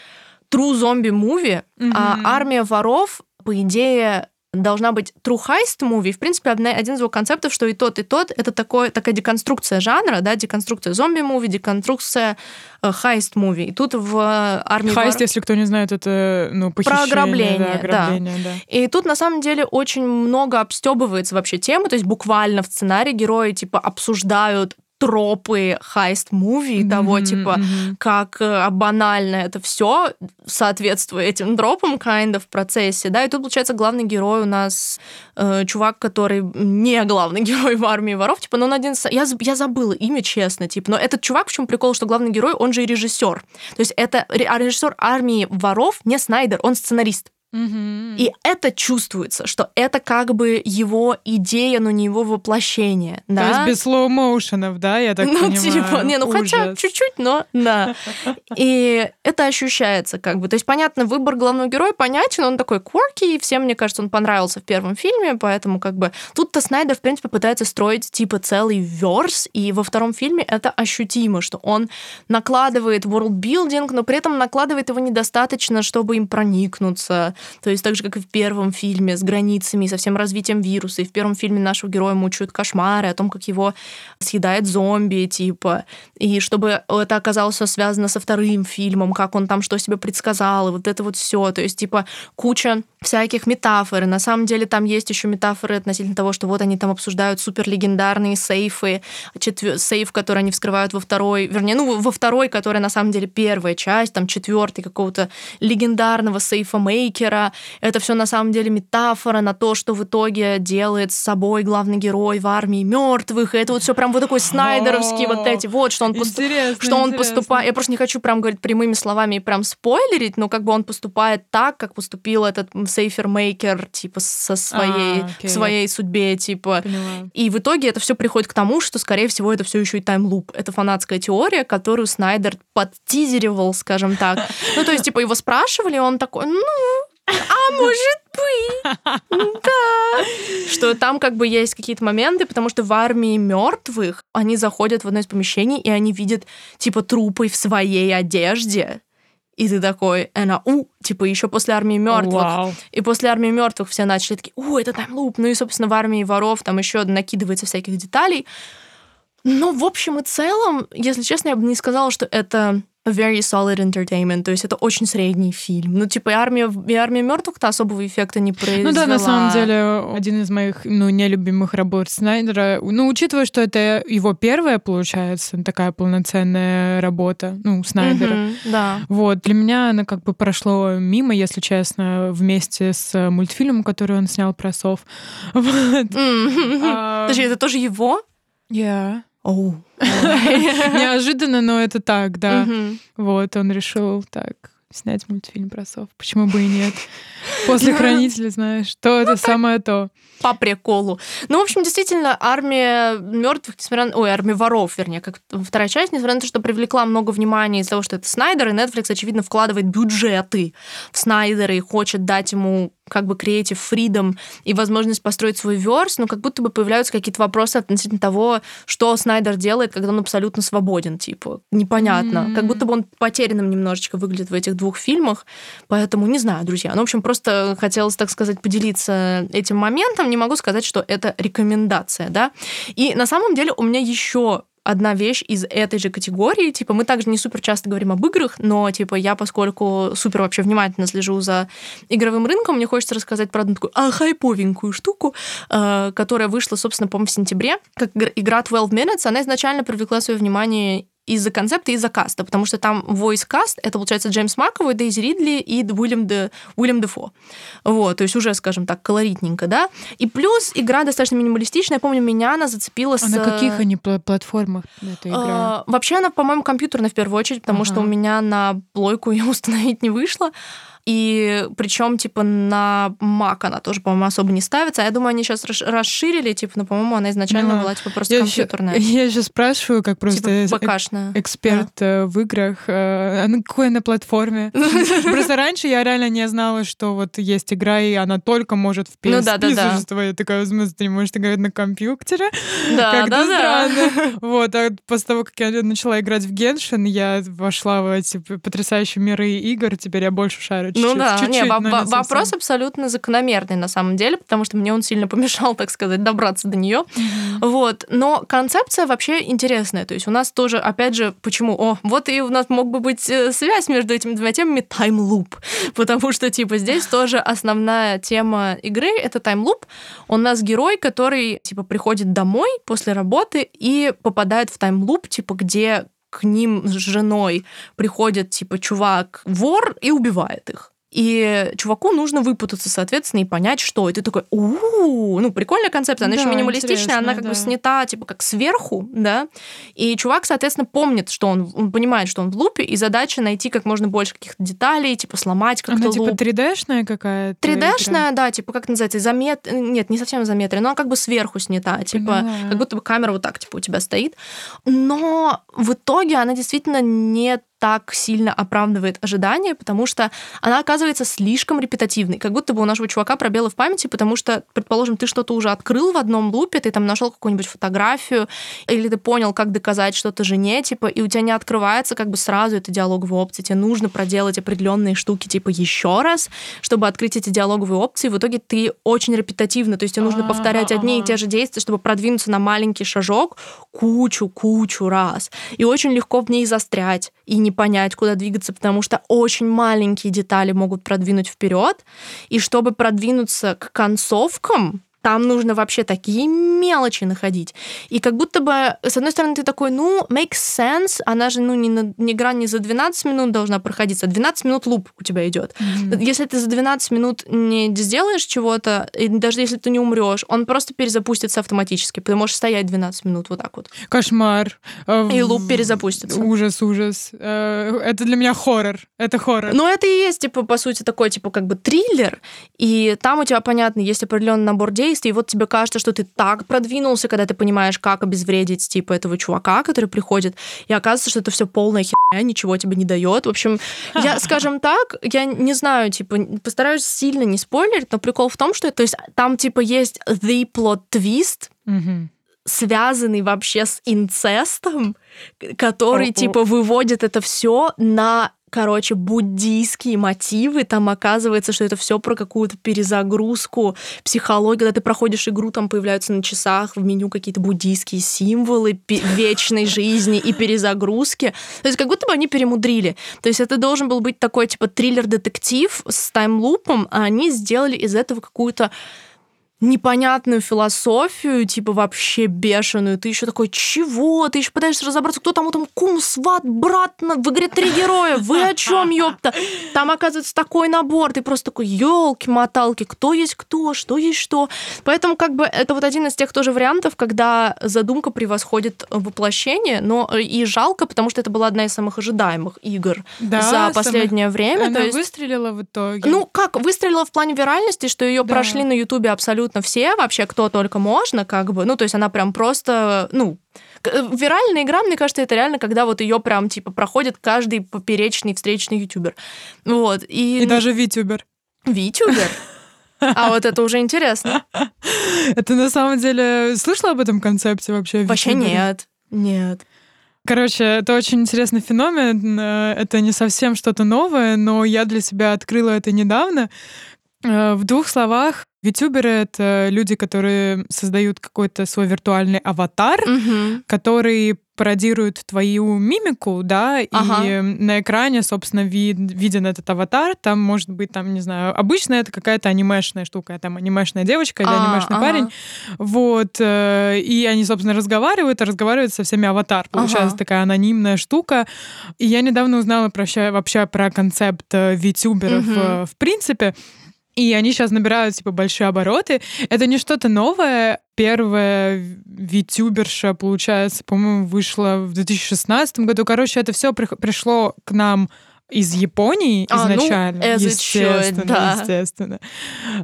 true zombie movie, мгм. а армия воров, по идее, должна быть true heist movie. В принципе, один из его концептов, что и тот, и тот, это такое, такая деконструкция жанра, да, деконструкция zombie movie, деконструкция heist movie. И тут в армии... Heist, если кто не знает, это ну, похищение. Про ограбление, да, ограбление да. да. И тут, на самом деле, очень много обстебывается вообще темы, то есть буквально в сценарии герои, типа, обсуждают тропы хайст-муви mm-hmm, того, типа, mm-hmm. как э, банально это все соответствует этим тропам, kind of, в процессе, да, и тут, получается, главный герой у нас э, чувак, который не главный герой в армии воров, типа, но он один... Я, я забыла имя, честно, типа, но этот чувак, в чем прикол, что главный герой, он же и режиссер. То есть это режиссер армии воров, не Снайдер, он сценарист. Угу. И это чувствуется, что это как бы его идея, но не его воплощение. Да? То есть без слоу-моушенов, да, я так ну, понимаю? Ну, типа, не, ну Ужас. хотя чуть-чуть, но да. И это ощущается как бы. То есть, понятно, выбор главного героя понятен, он такой quirky, и всем, мне кажется, он понравился в первом фильме, поэтому как бы тут-то Снайдер, в принципе, пытается строить типа целый верс, и во втором фильме это ощутимо, что он накладывает world-building, но при этом накладывает его недостаточно, чтобы им проникнуться то есть так же, как и в первом фильме с границами и со всем развитием вируса. И в первом фильме нашего героя мучают кошмары о том, как его съедает зомби, типа. И чтобы это оказалось связано со вторым фильмом, как он там что себе предсказал, и вот это вот все. То есть, типа, куча всяких метафор. И на самом деле там есть еще метафоры относительно того, что вот они там обсуждают супер легендарные сейфы, четвер... сейф, который они вскрывают во второй, вернее, ну, во второй, которая на самом деле первая часть, там четвертый какого-то легендарного сейфа-мейкера. Это все на самом деле метафора на то, что в итоге делает с собой главный герой в армии мертвых. И это вот все прям вот такой снайдеровский вот эти вот, что он, поступ... что он поступает. Я просто не хочу прям говорить прямыми словами и прям спойлерить, но как бы он поступает так, как поступил этот сейфер-мейкер, типа, со своей, а, своей судьбе, типа. Поняла. И в итоге это все приходит к тому, что, скорее всего, это все еще и таймлуп. Это фанатская теория, которую Снайдер подтизеривал, скажем так. Ну, то есть, типа, его спрашивали, он такой, ну, А может быть, да. Что там как бы есть какие-то моменты, потому что в армии мертвых они заходят в одно из помещений, и они видят типа трупы в своей одежде. И ты такой, она, у, типа, еще после армии мертвых. Вау. И после армии мертвых все начали такие, у, это таймлуп. Ну и, собственно, в армии воров там еще накидывается всяких деталей. Но в общем и целом, если честно, я бы не сказала, что это very solid entertainment, то есть это очень средний фильм. Ну, типа, и армия, и армия мертвых-то особого эффекта не произвела. Ну да, на самом деле, один из моих, ну, нелюбимых работ Снайдера, ну, учитывая, что это его первая, получается, такая полноценная работа, ну, Снайдера. Мгм, да. Вот, для меня она как бы прошло мимо, если честно, вместе с мультфильмом, который он снял про сов. Вот. М. А, Подожди, это тоже его? yeah. Оу. Неожиданно, но это так, да. Вот, он решил так снять мультфильм про сов. Почему бы и нет? После хранителя, знаешь, то это самое то. По приколу. Ну, в общем, действительно, армия мертвых, несмотря на... Ой, армия воров, вернее, как вторая часть, несмотря на то, что привлекла много внимания из-за того, что это Снайдер, и Netflix, очевидно, вкладывает бюджеты в Снайдера и хочет дать ему как бы creative freedom и возможность построить свой верс, но как будто бы появляются какие-то вопросы относительно того, что Снайдер делает, когда он абсолютно свободен, типа, непонятно. М. Как будто бы он потерянным немножечко выглядит в этих двух фильмах, поэтому не знаю, друзья. Ну, в общем, просто хотелось, так сказать, поделиться этим моментом, не могу сказать, что это рекомендация, да. И на самом деле у меня еще одна вещь из этой же категории. Типа, мы также не супер часто говорим об играх, но, типа, я, поскольку супер вообще внимательно слежу за игровым рынком, мне хочется рассказать про одну такую а, хайповенькую штуку, э, которая вышла, собственно, по-моему, в сентябре, как игр- игра 12 Minutes. Она изначально привлекла свое внимание из-за концепта из-за каста, потому что там voice каст это, получается, Джеймс Маковой, Дейзи Ридли и Уильям, Де, Уильям Дефо. Вот, то есть уже, скажем так, колоритненько, да. И плюс игра достаточно минималистичная. Я помню, меня она зацепила с... А на каких они пла- платформах эта игра? Вообще она, по-моему, компьютерная в первую очередь, потому что у Ага. меня на плойку ее установить не вышло. И причем, типа, на Mac она тоже, по-моему, особо не ставится. А я думаю, они сейчас расширили, типа, но, по-моему, она изначально Ну, была, типа, просто Я компьютерная. Я еще спрашиваю, как просто Типа, ПКшная. эксперт э, в играх. э, на какой на платформе? Просто раньше я реально не знала, что вот есть игра, и она только может в PSP Ну да, да, да. существовать. Я такая, в смысле, ты не можешь играть на компьютере? Да, да, да. странно. Вот, а после того, как я начала играть в Геншин, я вошла в эти потрясающие миры игр, теперь я больше шарю. Ну чуть-чуть, да, чуть-чуть, не, но во- не совсем. вопрос абсолютно закономерный на самом деле, потому что мне он сильно помешал, так сказать, добраться до нее. Вот, но концепция вообще интересная. То есть у нас тоже, опять же, почему? О, вот и у нас мог бы быть э, связь между этими двумя темами таймлуп, потому что типа здесь тоже основная тема игры это таймлуп. У нас герой, который типа приходит домой после работы и попадает в таймлуп, типа где к ним с женой приходит типа чувак вор и убивает их. И чуваку нужно выпутаться, соответственно, и понять, что. И ты такой, у ну, прикольная концепция. Она Да, еще минималистичная, она как да. бы снята, типа, как сверху, да. И чувак, соответственно, помнит, что он, он понимает, что он в лупе, и задача найти как можно больше каких-то деталей, типа, сломать как-то Она типа луп. 3D-шная какая-то? 3D-шная, да, типа, как называется, изомет... Нет, не совсем изометрия, но она как бы сверху снята, типа, Поняла. как будто бы камера вот так, типа, у тебя стоит. Но в итоге она действительно не так сильно оправдывает ожидания, потому что она оказывается слишком репетативной. Как будто бы у нашего чувака пробелы в памяти, потому что, предположим, ты что-то уже открыл в одном лупе, ты там нашел какую-нибудь фотографию, или ты понял, как доказать что-то жене, типа, и у тебя не открывается как бы сразу эта диалоговая опция. Тебе нужно проделать определенные штуки, типа, еще раз, чтобы открыть эти диалоговые опции. В итоге ты очень репетативно, то есть тебе нужно повторять одни и те же действия, чтобы продвинуться на маленький шажок кучу-кучу раз. И очень легко в ней застрять и не понять, куда двигаться, потому что очень маленькие детали могут продвинуть вперед. И чтобы продвинуться к концовкам, там нужно вообще такие мелочи находить. И как будто бы, с одной стороны, ты такой, ну, makes sense, она же, ну, не, на- не игра не за 12 минут должна проходиться, а 12 минут луп у тебя идет. Мгм. Если ты за 12 минут не сделаешь чего-то, и даже если ты не умрешь, он просто перезапустится автоматически. Ты можешь стоять 12 минут вот так вот. Кошмар. Э, И луп перезапустится. Ужас, ужас. Э, Это для меня хоррор. Это хоррор. Но это и есть, типа, по сути, такой, типа, как бы триллер, и там у тебя, понятно, есть определенный набор действий, действий, и вот тебе кажется, что ты так продвинулся, когда ты понимаешь, как обезвредить, типа, этого чувака, который приходит, и оказывается, что это все полная херня, ничего тебе не дает. В общем, я, скажем так, я не знаю, типа, постараюсь сильно не спойлерить, но прикол в том, что, то есть, там, типа, есть the plot twist, связанный вообще с инцестом, который, О-о. типа, выводит это все на короче, буддийские мотивы. Там оказывается, что это все про какую-то перезагрузку психологии. Когда ты проходишь игру, там появляются на часах в меню какие-то буддийские символы вечной жизни и перезагрузки. То есть как будто бы они перемудрили. То есть это должен был быть такой, типа, триллер-детектив с таймлупом, а они сделали из этого какую-то непонятную философию, типа вообще бешеную. Ты еще такой, чего? Ты еще пытаешься разобраться, кто там, там кум, сват, брат, на- в игре три героя. Вы о чем, ёпта? Там, оказывается, такой набор. Ты просто такой, елки-моталки, кто есть кто, что есть что. Поэтому как бы это вот один из тех тоже вариантов, когда задумка превосходит воплощение, но э, и жалко, потому что это была одна из самых ожидаемых игр Да, за последнее время. Она То есть выстрелила в итоге. ну, как, выстрелила в плане виральности, что ее Да. прошли на Ютубе абсолютно все, вообще кто только можно, как бы. Ну, то есть она прям просто, ну, э, виральная игра, мне кажется, это реально, когда вот ее прям, типа, проходит каждый поперечный встречный ютубер. Вот. И, И даже Витюбер. Витюбер. А вот это уже интересно. Это на самом деле... Слышала об этом концепте вообще? Вообще нет. Нет. Короче, это очень интересный феномен. э, Это не совсем что-то новое, но я для себя открыла это недавно. Э, В двух словах, витюберы — это люди, которые создают какой-то свой виртуальный аватар, Мгм. который пародирует твою мимику, да, Ага. и на экране, собственно, ви- виден этот аватар. Там может быть, там, не знаю, обычно это какая-то анимешная штука, там анимешная девочка или А, анимешный ага. парень. Вот, э, и они, собственно, разговаривают, а разговаривают со всеми аватар. Получается Ага. такая анонимная штука. И я недавно узнала про, вообще про концепт э, витюберов э, в принципе. И они сейчас набирают, типа, большие обороты. Это не что-то новое. Первая витюберша, получается, по-моему, вышла в 2016 году. Короче, это все пришло к нам из Японии А, ну, изначально. it естественно, да. естественно.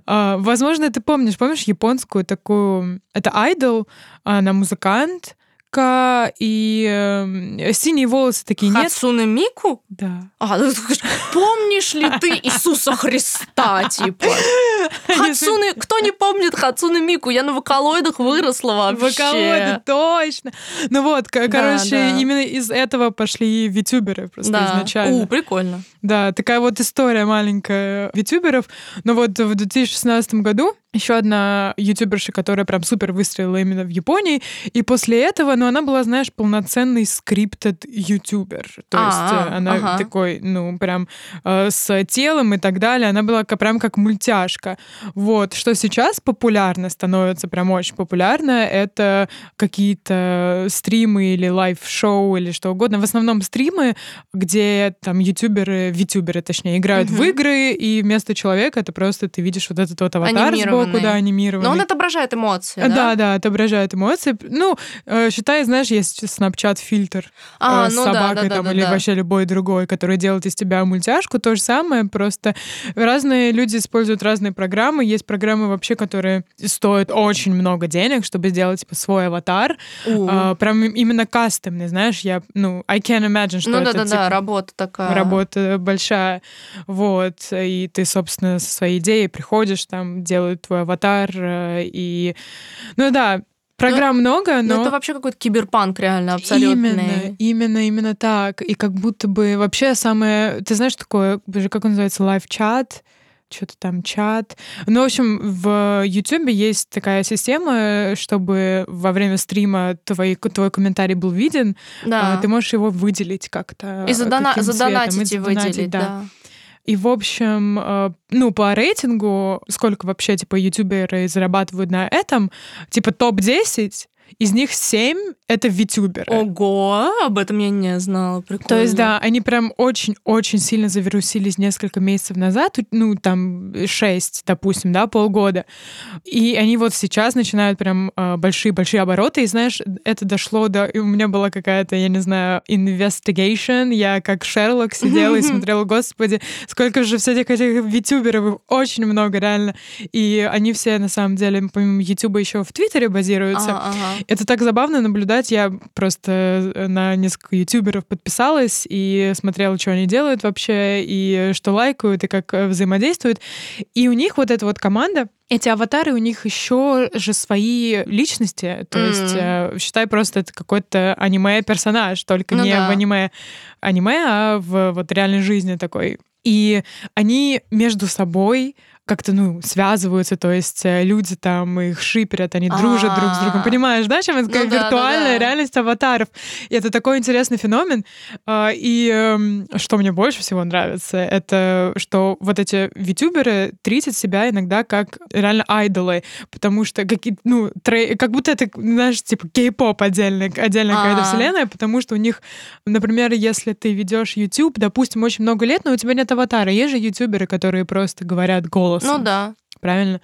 А, возможно, ты помнишь, помнишь японскую такую... Это айдол, она музыкант, и э, синие волосы такие нет. Хацуне Мику? Да. А, ну, помнишь ли ты Иисуса Христа, типа? Хацуны, кто не помнит Хацуны Мику? Я на вокалоидах выросла вообще. Вокалоиды, точно. Ну вот, к- Да, короче, да. именно из этого пошли витюберы просто Да. изначально. У, прикольно. Да, такая вот история маленькая витюберов. Но вот в 2016 году еще одна ютуберша, которая прям супер выстрелила именно в Японии, и после этого, ну, она была, знаешь, полноценный scripted ютубер. То есть А, э, она ага. такой, ну, прям э, с телом и так далее, она была прям как мультяшка. Вот, что сейчас популярно, становится прям очень популярно, это какие-то стримы или лайв-шоу или что угодно. В основном стримы, где там ютуберы, витюберы, точнее, играют в Мгм. игры, и вместо человека это просто ты видишь вот этот вот аватар сбоку, Анимированный. да, анимированный. Но он отображает эмоции, да? да? да, отображает эмоции. Ну, э, считай, знаешь, есть Snapchat фильтр А, э, с ну да, собакой да, там да, или да. вообще любой другой, который делает из тебя мультяшку, то же самое, просто разные люди используют разные программы. Есть программы вообще, которые стоят очень много денег, чтобы сделать типа свой аватар. А, прям им- именно кастомный, знаешь, я, ну, I can imagine, что Ну это да-да-да, типа, работа такая. работа большая, вот, и ты, собственно, со своей идеей приходишь, там делают твой аватар, э, и, ну да, программ много, Ну но... это вообще какой-то киберпанк реально абсолютный. Именно, именно, именно так. И как будто бы вообще самое... Ты знаешь такое, как он называется, лайв-чат? Что-то там чат. Ну, в общем, в YouTube есть такая система, чтобы во время стрима твой, твой комментарий был виден, Да. а ты можешь его выделить как-то. и задона- задонатить и выделить, да. И, в общем, э, ну, по рейтингу, сколько вообще, типа, ютуберы зарабатывают на этом, типа, топ-10, из них семь — это витюберы. Ого, об этом я не знала. Прикольно. То есть, да, они прям очень-очень сильно завирусились несколько месяцев назад, ну, там, шесть, допустим, да, полгода. И они вот сейчас начинают прям а, большие-большие обороты. И, знаешь, это дошло до... И у меня была какая-то, я не знаю, investigation. Я как Шерлок сидела и смотрела, господи, сколько же всяких этих витюберов, очень много, реально. И они все, на самом деле, помимо Ютуба, еще в Твиттере базируются. Ага, ага. Это так забавно наблюдать. Я просто на несколько ютуберов подписалась и смотрела, что они делают вообще, и что лайкают, и как э, взаимодействуют. И у них вот эта вот команда, эти аватары, у них еще же свои личности. То Мгм. есть, э, считай, просто это какой-то аниме-персонаж, только Ну не да. в аниме, аниме, а в вот реальной жизни такой. И они между собой как-то, ну, связываются, то есть э, люди там их шиперят, они дружат друг с другом. А. Понимаешь, да, чем это Ну да, да, виртуальная да. реальность аватаров. И это такой интересный феномен. А, И эм, что мне больше всего нравится, это что вот эти витюберы тритят себя иногда как реально айдолы, потому что какие ну, трей- как будто это, знаешь, типа кей-поп отдельная, отдельная какая-то А. вселенная, потому что у них, например, если ты ведешь YouTube, допустим, очень много лет, но у тебя нет аватара. Есть же ютуберы, которые просто говорят голосом. Ну да. Правильно?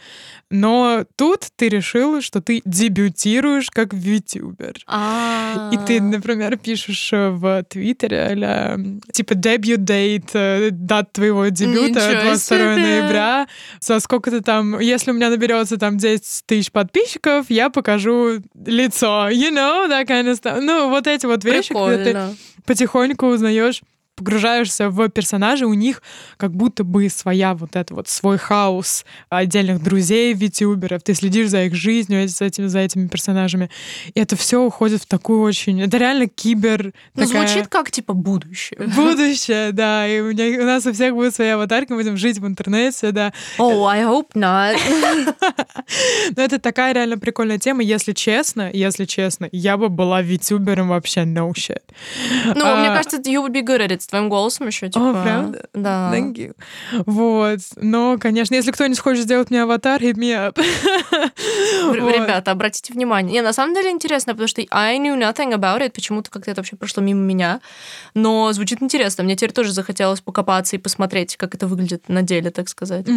Но тут ты решил, что ты дебютируешь как витюбер. А. И ты, например, пишешь э, в Твиттере, типа, дебют дейт, дат твоего дебюта, Ничего 22 себе. ноября, со сколько-то там, если у меня наберется там 10 тысяч подписчиков, я покажу лицо, you know, that kind of stuff. Ну, вот эти вот вещи, когда ты потихоньку узнаешь погружаешься в персонажа, у них как будто бы своя вот это вот свой хаос отдельных друзей витюберов, ты следишь за их жизнью, за этими, за этими персонажами, и это все уходит в такую очень... Это реально кибер... Ну, такая- звучит как, типа, будущее. Будущее, да, и у, меня, у нас у всех будет своя аватарка, мы будем жить в интернете, да. Oh, I hope not. Но это такая реально прикольная тема, если честно, если честно, я бы была витюбером вообще no shit. Ну, А, мне кажется, you would be good at it твоим голосом еще, типа. правда? Да. Thank you. Вот. Но, конечно, если кто-нибудь хочет сделать мне аватар, hit me up. Вот. Ребята, обратите внимание. Не, на самом деле интересно, потому что I knew nothing about it, почему-то как-то это вообще прошло мимо меня. Но звучит интересно. Мне теперь тоже захотелось покопаться и посмотреть, как это выглядит на деле, так сказать.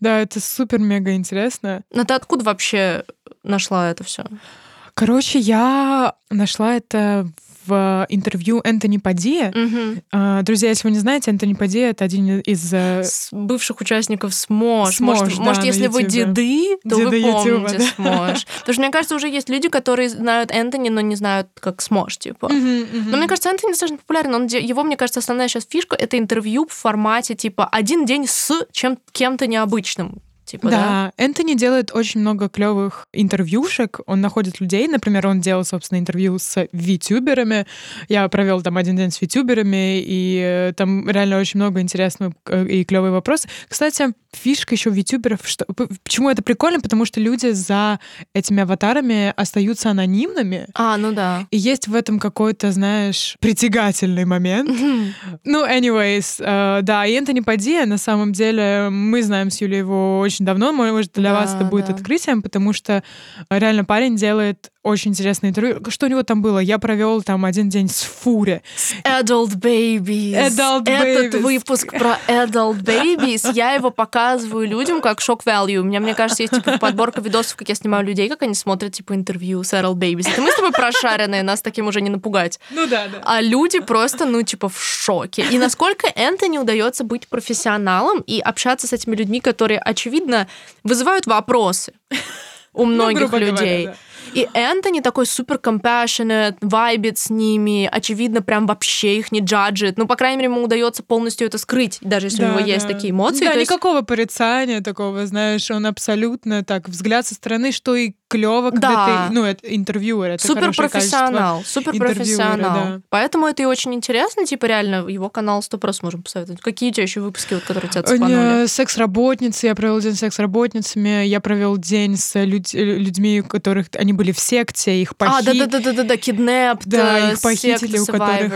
Да, это супер-мега интересно. Но ты откуда вообще нашла это все? Короче, я нашла это в интервью Энтони Падия. А, Друзья, если вы не знаете, Энтони Падия — это один из... э, С бывших участников СМОШ. СМОШ, может, да, может если вы Ютубе. деды, то вы Деды Ютуба, помните да. СМОШ. Потому что, мне кажется, уже есть люди, которые знают Энтони, но не знают, как СМОШ, типа. мгм, мгм. Но мне кажется, Энтони достаточно популярен. Он, его, мне кажется, основная сейчас фишка — это интервью в формате, типа, один день с чем кем-то необычным. Типа, да? Да, Энтони делает очень много клевых интервьюшек. Он находит людей. Например, он делал, собственно, интервью с витюберами. Я провел там один день с витюберами, и э, там реально очень много интересных э, и клевые вопросы. Кстати, фишка еще витюберов, что почему это прикольно, потому что люди за этими аватарами остаются анонимными. А, ну да. И есть в этом какой-то, знаешь, притягательный момент. Ну, anyways, э, да, и Энтони Падия, на самом деле, мы знаем с Юлей его очень давно, может, для Да, вас это будет да. открытием, потому что реально парень делает очень интересное интервью. Что у него там было? Я провел там один день с Фури. Adult Babies. Adult Этот Babies. выпуск про Adult Babies, я его показываю людям как шок value. У меня, мне кажется, есть типа подборка видосов, как я снимаю людей, как они смотрят типа интервью с Adult Babies. Это мы с тобой прошаренные, нас таким уже не напугать. Ну да, да. А люди просто, ну, типа, в шоке. И насколько Энтони удается быть профессионалом и общаться с этими людьми, которые, очевидно, вызывают вопросы у многих Ну, грубо говоря, людей. да. И Энтони такой супер compassionate, вайбит с ними, очевидно, прям вообще их не джаджит. Ну, по крайней мере, ему удается полностью это скрыть, даже если у него Да, есть да. такие эмоции. Да, есть- никакого порицания такого, знаешь, он абсолютно так, взгляд со стороны, что и клево, когда Да. ты, ну, это интервьюер, это Супер профессионал, супер профессионал. да. Поэтому это и очень интересно, типа реально его канал сто просто можем посоветовать. Какие у тебя еще выпуски, вот, которые тебя Э, цепанули? Секс-работницы, я провел день с секс-работницами, я провел день с людь- людьми, у которых они были в секте, их А, похитили. да, да, да, да, э, их похитили, у которых.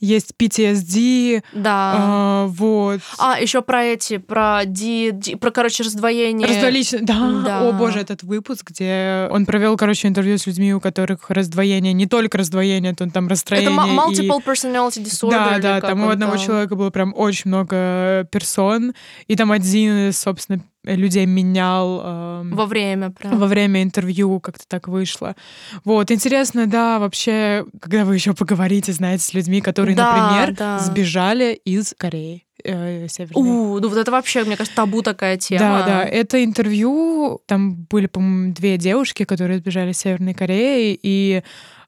Есть PTSD, Да. а, вот. А, еще про эти, про ди, ди- про, короче, раздвоение. Раздвоение. Да. Да. О боже, этот выпуск, где он провел, короче, интервью с людьми, у которых раздвоение, не только раздвоение, то там расстроение. Это м- и- multiple personality disorder. Да, да, там у одного человека было прям очень много персон, и там один, собственно, людей менял эм, Во время прям. во время интервью как-то так вышло. Вот, интересно, да, вообще, когда вы еще поговорите, знаете, с людьми, которые, Да, например, да. сбежали из Кореи э, Северной. У, ну вот это вообще, мне кажется, табу такая тема. Да, да, это интервью, там были, по-моему, две девушки, которые сбежали из Северной Кореи, и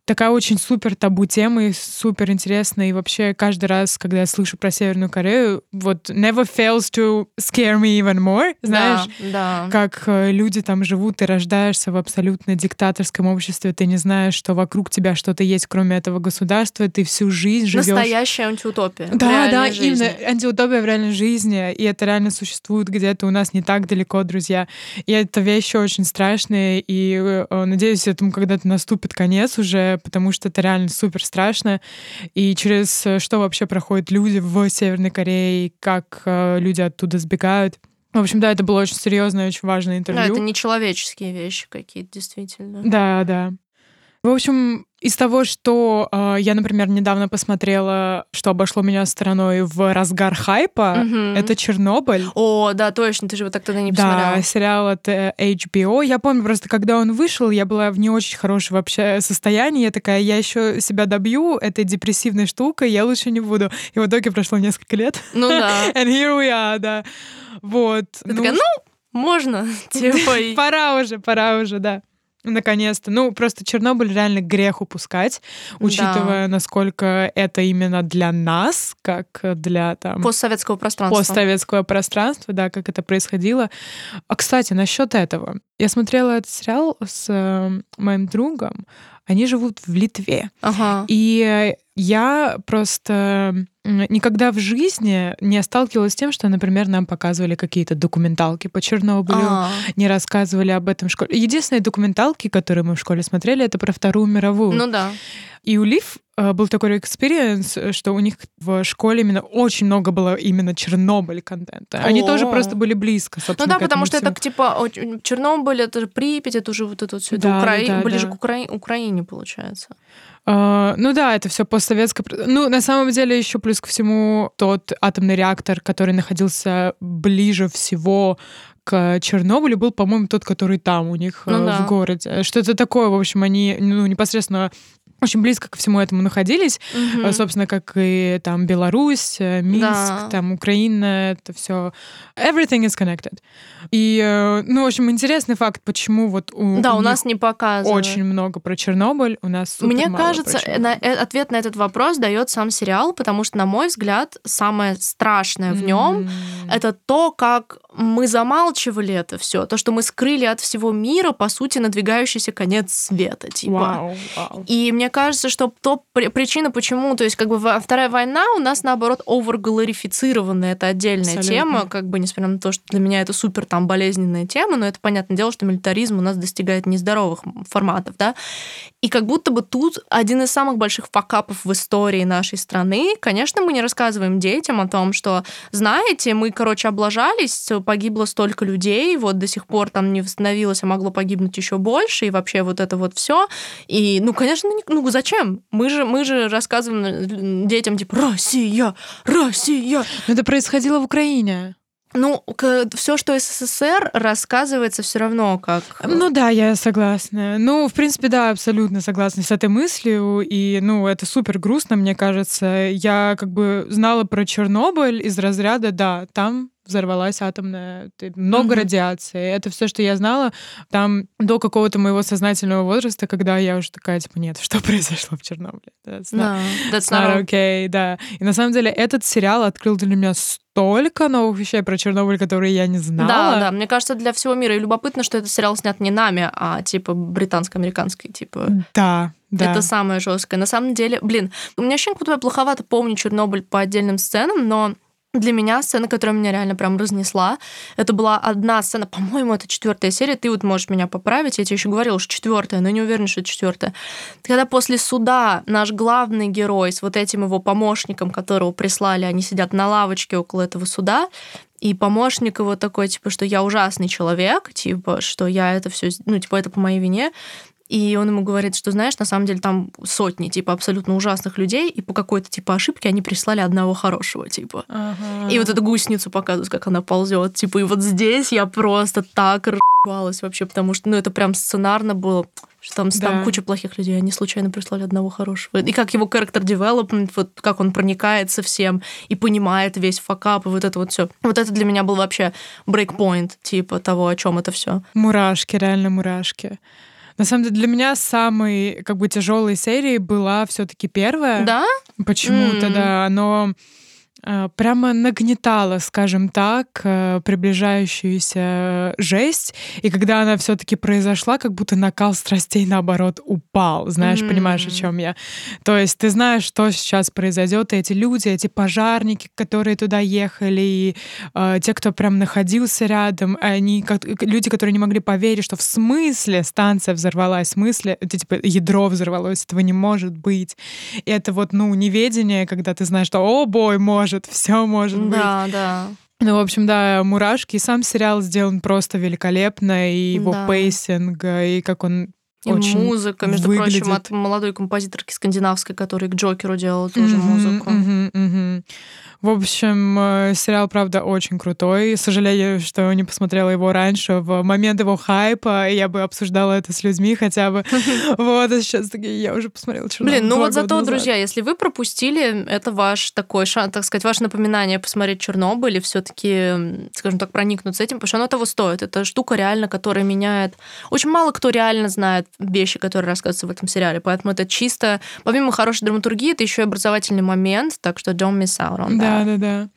такая очень супер табу тема и супер интересная. И вообще каждый раз, когда я слышу про Северную Корею, вот never fails to scare me even more, знаешь? Да, да. как э, люди там живут, ты рождаешься в абсолютно диктаторском обществе, ты не знаешь, что вокруг тебя что-то есть, кроме этого государства, ты всю жизнь живешь. Настоящая антиутопия. Да, да, жизни. именно антиутопия в реальной жизни, и это реально существует где-то у нас не так далеко, друзья. И это вещи очень страшные, и э, надеюсь, этому когда-то наступит конец уже, потому что это реально супер страшно. И через э, что вообще проходят люди в Северной Корее, как э, люди оттуда сбегают. В общем, да, это было очень серьезное, очень важное Да, интервью. это нечеловеческие вещи какие-то, действительно. Да, да. В общем, из того, что э, я, например, недавно посмотрела, что обошло меня стороной в разгар хайпа, Мгм. это Чернобыль. О, да, точно, ты же его так тогда не Да, посмотрела. сериал от э, HBO. Я помню просто, когда он вышел, я была в не очень хорошем вообще состоянии. Я такая, я еще себя добью этой депрессивной штукой, я лучше не буду. И в итоге прошло несколько лет. Ну да. And here we are, да. Вот. Ты такая, ну, можно, типа, Пора уже, пора уже, да. Наконец-то. Ну, просто Чернобыль реально грех упускать, учитывая, насколько это именно для нас, как для там постсоветского пространства. постсоветского пространства, да, как это происходило. А, кстати, насчет этого. Я смотрела этот сериал с э, моим другом. Они живут в Литве. Ага. И я просто никогда в жизни не сталкивалась с тем, что, например, нам показывали какие-то документалки по Чернобылю, А, не рассказывали об этом в школе. Единственные документалки, которые мы в школе смотрели, это про Вторую мировую. Ну да. И у Лив э, был такой experience, что у них в школе именно очень много было именно Чернобыль контента. Они О. тоже просто были близко, Ну собственно, да, к этому потому что всему. это типа Чернобыль, это же Припять, это уже вот это вот все, это Да, Украи- да, ближе да. к Укра- Украине, получается. А, ну да, это все постсоветское. Ну, на самом деле, еще плюс ко всему, тот атомный реактор, который находился ближе всего к Чернобылю, был, по-моему, тот, который там у них Ну э, да. в городе. Что-то такое, в общем, они ну, непосредственно очень близко ко всему этому находились. Э, собственно, как и там Беларусь, э, Минск, Да. там Украина, это все. Everything is connected. И, э, ну, в общем, интересный факт, почему вот у, Да, у них нас не показывают. очень много про Чернобыль, у нас Мне кажется, на- ответ на этот вопрос дает сам сериал, потому что, на мой взгляд, самое страшное в нем М. это то, как мы замалчивали это все, то, что мы скрыли от всего мира, по сути, надвигающийся конец света, типа. Вау, вау. И мне кажется, что то при- причина, почему, то есть как бы Вторая война у нас, наоборот, оверглорифицированная, это отдельная Абсолютно. тема, как бы, несмотря на то, что для меня это супер там болезненная тема, но это понятное дело, что милитаризм у нас достигает нездоровых форматов, да, и как будто бы тут один из самых больших факапов в истории нашей страны, конечно, мы не рассказываем детям о том, что, знаете, мы, короче, облажались, погибло столько людей, вот до сих пор там не восстановилось, а могло погибнуть еще больше, и вообще вот это вот все. И, ну, конечно, не- ну зачем? Мы же, мы же рассказываем детям, типа, Россия, Россия. Но это происходило в Украине. Ну, все, что СССР, рассказывается все равно как... Ну да, я согласна. Ну, в принципе, да, абсолютно согласна с этой мыслью. И, ну, это супер грустно, мне кажется. Я как бы знала про Чернобыль из разряда, да, там взорвалась атомная, много Мгм. радиации. Это все, что я знала там до какого-то моего сознательного возраста, когда я уже такая, типа, нет, что произошло в Чернобыле? That's not- Да, that's not okay, да. И на самом деле этот сериал открыл для меня столько новых вещей про Чернобыль, которые я не знала. Да, да, мне кажется, для всего мира. И любопытно, что этот сериал снят не нами, а типа британско-американский, типа. Да, да. Это самое жесткое. На самом деле, блин, у меня ощущение, как будто я плоховато помню Чернобыль по отдельным сценам, но для меня сцена, которая меня реально прям разнесла, это была одна сцена, по-моему, это четвертая серия. Ты вот можешь меня поправить. Я тебе еще говорила, что четвертая, но не уверена, что четвертая. Когда после суда наш главный герой с вот этим его помощником, которого прислали, они сидят на лавочке около этого суда, и помощник его такой, типа, что я ужасный человек, типа, что я это все, ну, типа, это по моей вине. И он ему говорит, что, знаешь, на самом деле там сотни, типа, абсолютно ужасных людей, и по какой-то, типа, ошибке они прислали одного хорошего, типа. Ага. И вот эту гусеницу показывают, как она ползет, типа, и вот здесь я просто так рвалась вообще, потому что, ну, это прям сценарно было, что там, Да. там куча плохих людей, они случайно прислали одного хорошего. И как его character development, вот как он проникается всем и понимает весь факап, и вот это вот все. Вот это для меня был вообще брейкпоинт, типа, того, о чем это все. Мурашки, реально мурашки. На самом деле для меня самой как бы тяжелой серией была все-таки первая. Да? Почему-то, М. да, оно э, прямо нагнетало, скажем так, э, приближающуюся жесть. И когда она все-таки произошла, как будто накал страстей наоборот упал. Знаешь, понимаешь, о чем я? То есть ты знаешь, что сейчас произойдет, и эти люди, эти пожарники, которые туда ехали, и э, те, кто прям находился рядом, они как люди, которые не могли поверить, что в смысле станция взорвалась, в смысле это типа ядро взорвалось, этого не может быть. И это вот, ну, неведение, когда ты знаешь, что, oh boy, может, все может быть. Да, да. Ну, в общем, да, «Мурашки». И сам сериал сделан просто великолепно, и его Да. pacing, и как он И очень музыка, между выглядит. прочим, от молодой композиторки скандинавской, которая к Джокеру делала тоже Мгм, музыку. мгм, мгм. В общем, э, сериал, правда, очень крутой. Сожалею, что не посмотрела его раньше, в момент его хайпа. Я бы обсуждала это с людьми хотя бы. Вот, а сейчас такие, я уже посмотрела Чернобыль Блин, ну вот зато, друзья, если вы пропустили, это ваш такой шанс, так сказать, ваше напоминание посмотреть Чернобыль и все-таки, скажем так, проникнуться этим, потому что оно того стоит. Это штука реально, которая меняет. Очень мало кто реально знает вещи, которые рассказываются в этом сериале, поэтому это чисто, помимо хорошей драматургии, это еще и образовательный момент, так что don't miss out on that. Да, да, да.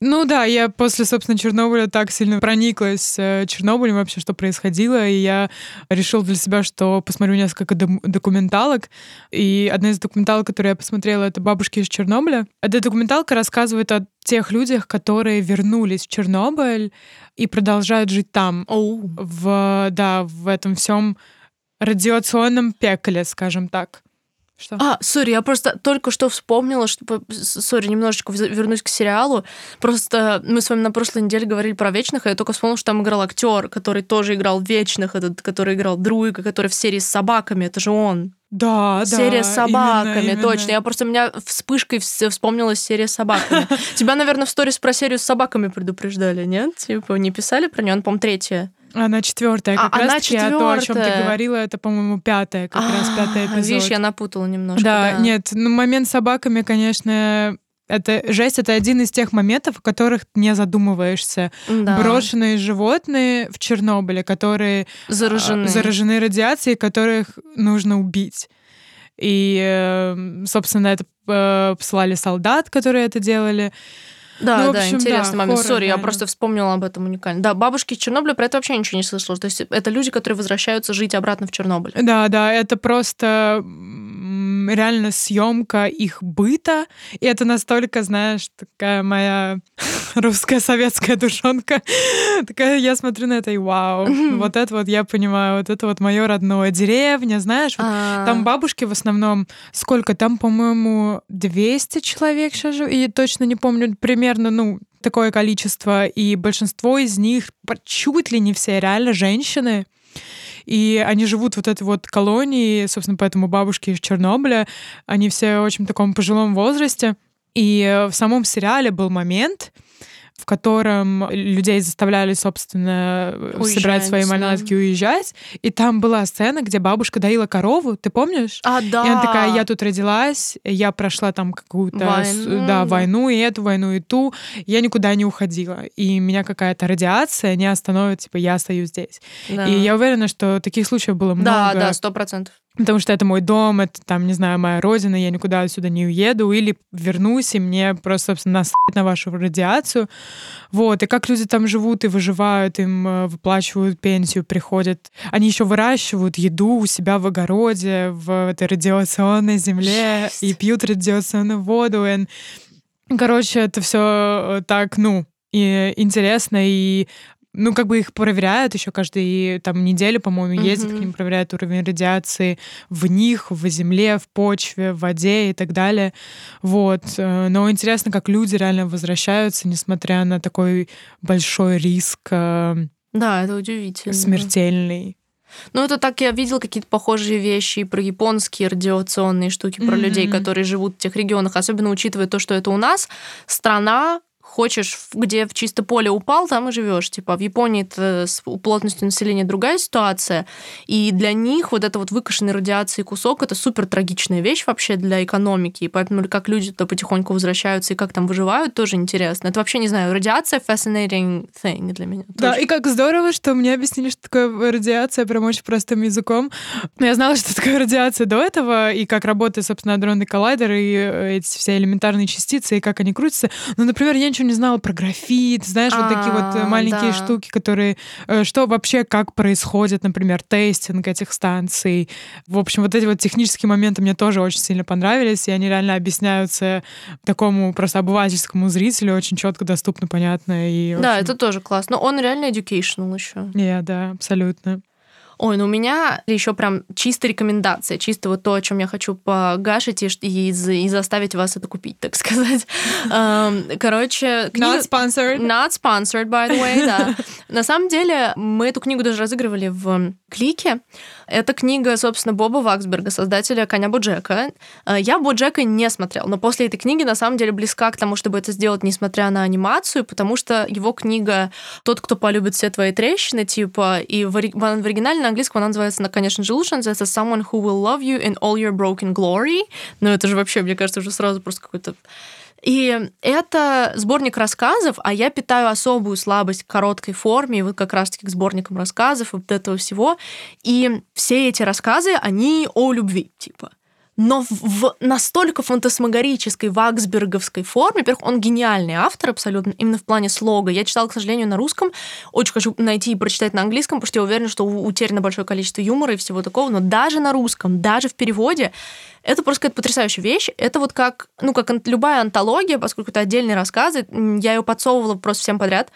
Ну да, я после, собственно, Чернобыля так сильно прониклась э, Чернобылем вообще, что происходило, и я решила для себя, что посмотрю несколько документалок, и одна из документалок, которую я посмотрела, это «Бабушки из Чернобыля». Эта документалка рассказывает о тех людях, которые вернулись в Чернобыль и продолжают жить там, Оу. в, да, в этом всем радиационном пекле, скажем так. Что? А, sorry, я просто только что вспомнила, что... Sorry, немножечко вернусь к сериалу. Просто мы с вами на прошлой неделе говорили про Вечных, и я только вспомнила, что там играл актер, который тоже играл Вечных, этот, который играл Друига, который в серии с собаками. Это же он. Да, да. серия с собаками, именно, именно. точно. Я просто у меня вспышкой вс- вспомнилась серия с собаками. Тебя, наверное, в сторис про серию с собаками предупреждали, нет? Типа, не писали про нее? Она, по-моему, третья. Она четвертая, А, как раз она таки, а то, о чем ты говорила, это, по-моему, пятая, как раз пятый А, эпизод. Видишь, я напутала немножко. да, Да, нет, ну момент с собаками, конечно, это жесть, это один из тех моментов, о которых не задумываешься. Да. Брошенные животные в Чернобыле, которые а, Заражены. заражены радиацией, которых нужно убить. И, э, собственно, это э, посылали солдат, которые это делали. Да, Ну, да, общем, интересный да, момент. Сори, я просто вспомнила об этом уникально. Да, бабушки из Чернобыля про это вообще ничего не слышала. То есть это люди, которые возвращаются жить обратно в Чернобыль. Да, да, это просто реально съемка их быта. И это настолько, знаешь, такая моя русская советская душонка. Такая, я смотрю на это и вау, вот это вот я понимаю, вот это вот мое родное. Деревня, знаешь, вот А, там бабушки в основном, сколько там, по-моему, 200 человек сейчас живет, и точно не помню, примерно, ну, такое количество, и большинство из них, чуть ли не все, реально женщины, и они живут вот этой вот колонии, собственно, поэтому бабушки из Чернобыля, они все очень в таком пожилом возрасте. И в самом сериале был момент, в котором людей заставляли, собственно, э, собирать свои Уезжать, да. манатки и уезжать. И там была сцена, где бабушка доила корову, ты помнишь? А, да. И она такая, я тут родилась, я прошла там какую-то Войну, да, да. войну, и эту войну, и ту. Я никуда не уходила. И меня какая-то радиация не остановит, типа, я остаюсь здесь. Да. И я уверена, что таких случаев было Да, много. да, сто процентов. Потому что это мой дом, это там, не знаю, моя родина, я никуда отсюда не уеду, или вернусь, и мне просто, собственно, насрать на вашу радиацию. Вот, и как люди там живут и выживают, им э, выплачивают пенсию, приходят. Они еще выращивают еду у себя в огороде, в этой радиационной земле, Жесть. и пьют радиационную воду. и- Короче, это все так, ну, и интересно, и ну, как бы их проверяют еще каждые там неделю, по-моему, ездят Мгм. к ним, проверяют уровень радиации в них, в земле, в почве, в воде и так далее. Вот. Э, Но интересно, как люди реально возвращаются, несмотря на такой большой риск э, Да, это удивительно. смертельный. Ну, это так я видел какие-то похожие вещи про японские радиационные штуки, про Мгм. людей, которые живут в тех регионах, особенно учитывая то, что это у нас страна, хочешь, где в чисто поле упал, там и живешь. Типа в Японии это с плотностью населения другая ситуация, и для них вот это вот выкашенный радиацией кусок это супер трагичная вещь вообще для экономики, и поэтому как люди туда потихоньку возвращаются и как там выживают, тоже интересно. Это вообще, не знаю, радиация fascinating thing для меня. Да, тоже. и как здорово, что мне объяснили, что такое радиация прям очень простым языком. Но я знала, что такое радиация до этого, и как работает, собственно, адронный коллайдер, и э, эти все элементарные частицы, и как они крутятся. Ну, например, я ничего не знала про графит, знаешь, вот такие вот э, А, маленькие штуки, которые... э, Что вообще, как происходит, например, тестинг этих станций. В общем, вот эти вот технические моменты мне тоже очень сильно понравились, и они реально объясняются такому просто обывательскому зрителю очень четко, доступно, понятно. И, Да, это тоже классно. Но он реально educational еще. не, да, абсолютно. Ой, ну у меня еще прям чисто рекомендация, чисто вот то, о чем я хочу погашить и, и, и заставить вас это купить, так сказать. Эм, Короче, книга... sponsored. Not sponsored, by the way, да. На самом деле, мы эту книгу даже разыгрывали в Клике. Это книга, собственно, Боба Ваксберга, создателя «Коня Боджека». Э, Я Боджека не смотрел, но после этой книги, на самом деле, близка к тому, чтобы это сделать, несмотря на анимацию, потому что его книга «Тот, кто полюбит все твои трещины», типа, и в, в оригинале на английском она называется, на- конечно же, лучше, называется «Someone who will love you in all your broken glory». Ну, это же вообще, мне кажется, уже сразу просто какой-то и это сборник рассказов, а я питаю особую слабость к короткой форме, вот как раз-таки к сборникам рассказов, и вот этого всего. И все эти рассказы, они о любви, типа. Но в- в настолько фантасмагорической ваксберговской форме, во-первых, он гениальный автор абсолютно, именно в плане слога. Я читала, к сожалению, на русском, очень хочу найти и прочитать на английском, потому что я уверена, что утеряно большое количество юмора и всего такого, но даже на русском, даже в переводе, это просто какая-то потрясающая вещь. Это вот как, ну, как любая антология, поскольку это отдельные рассказы, я ее подсовывала просто всем подряд.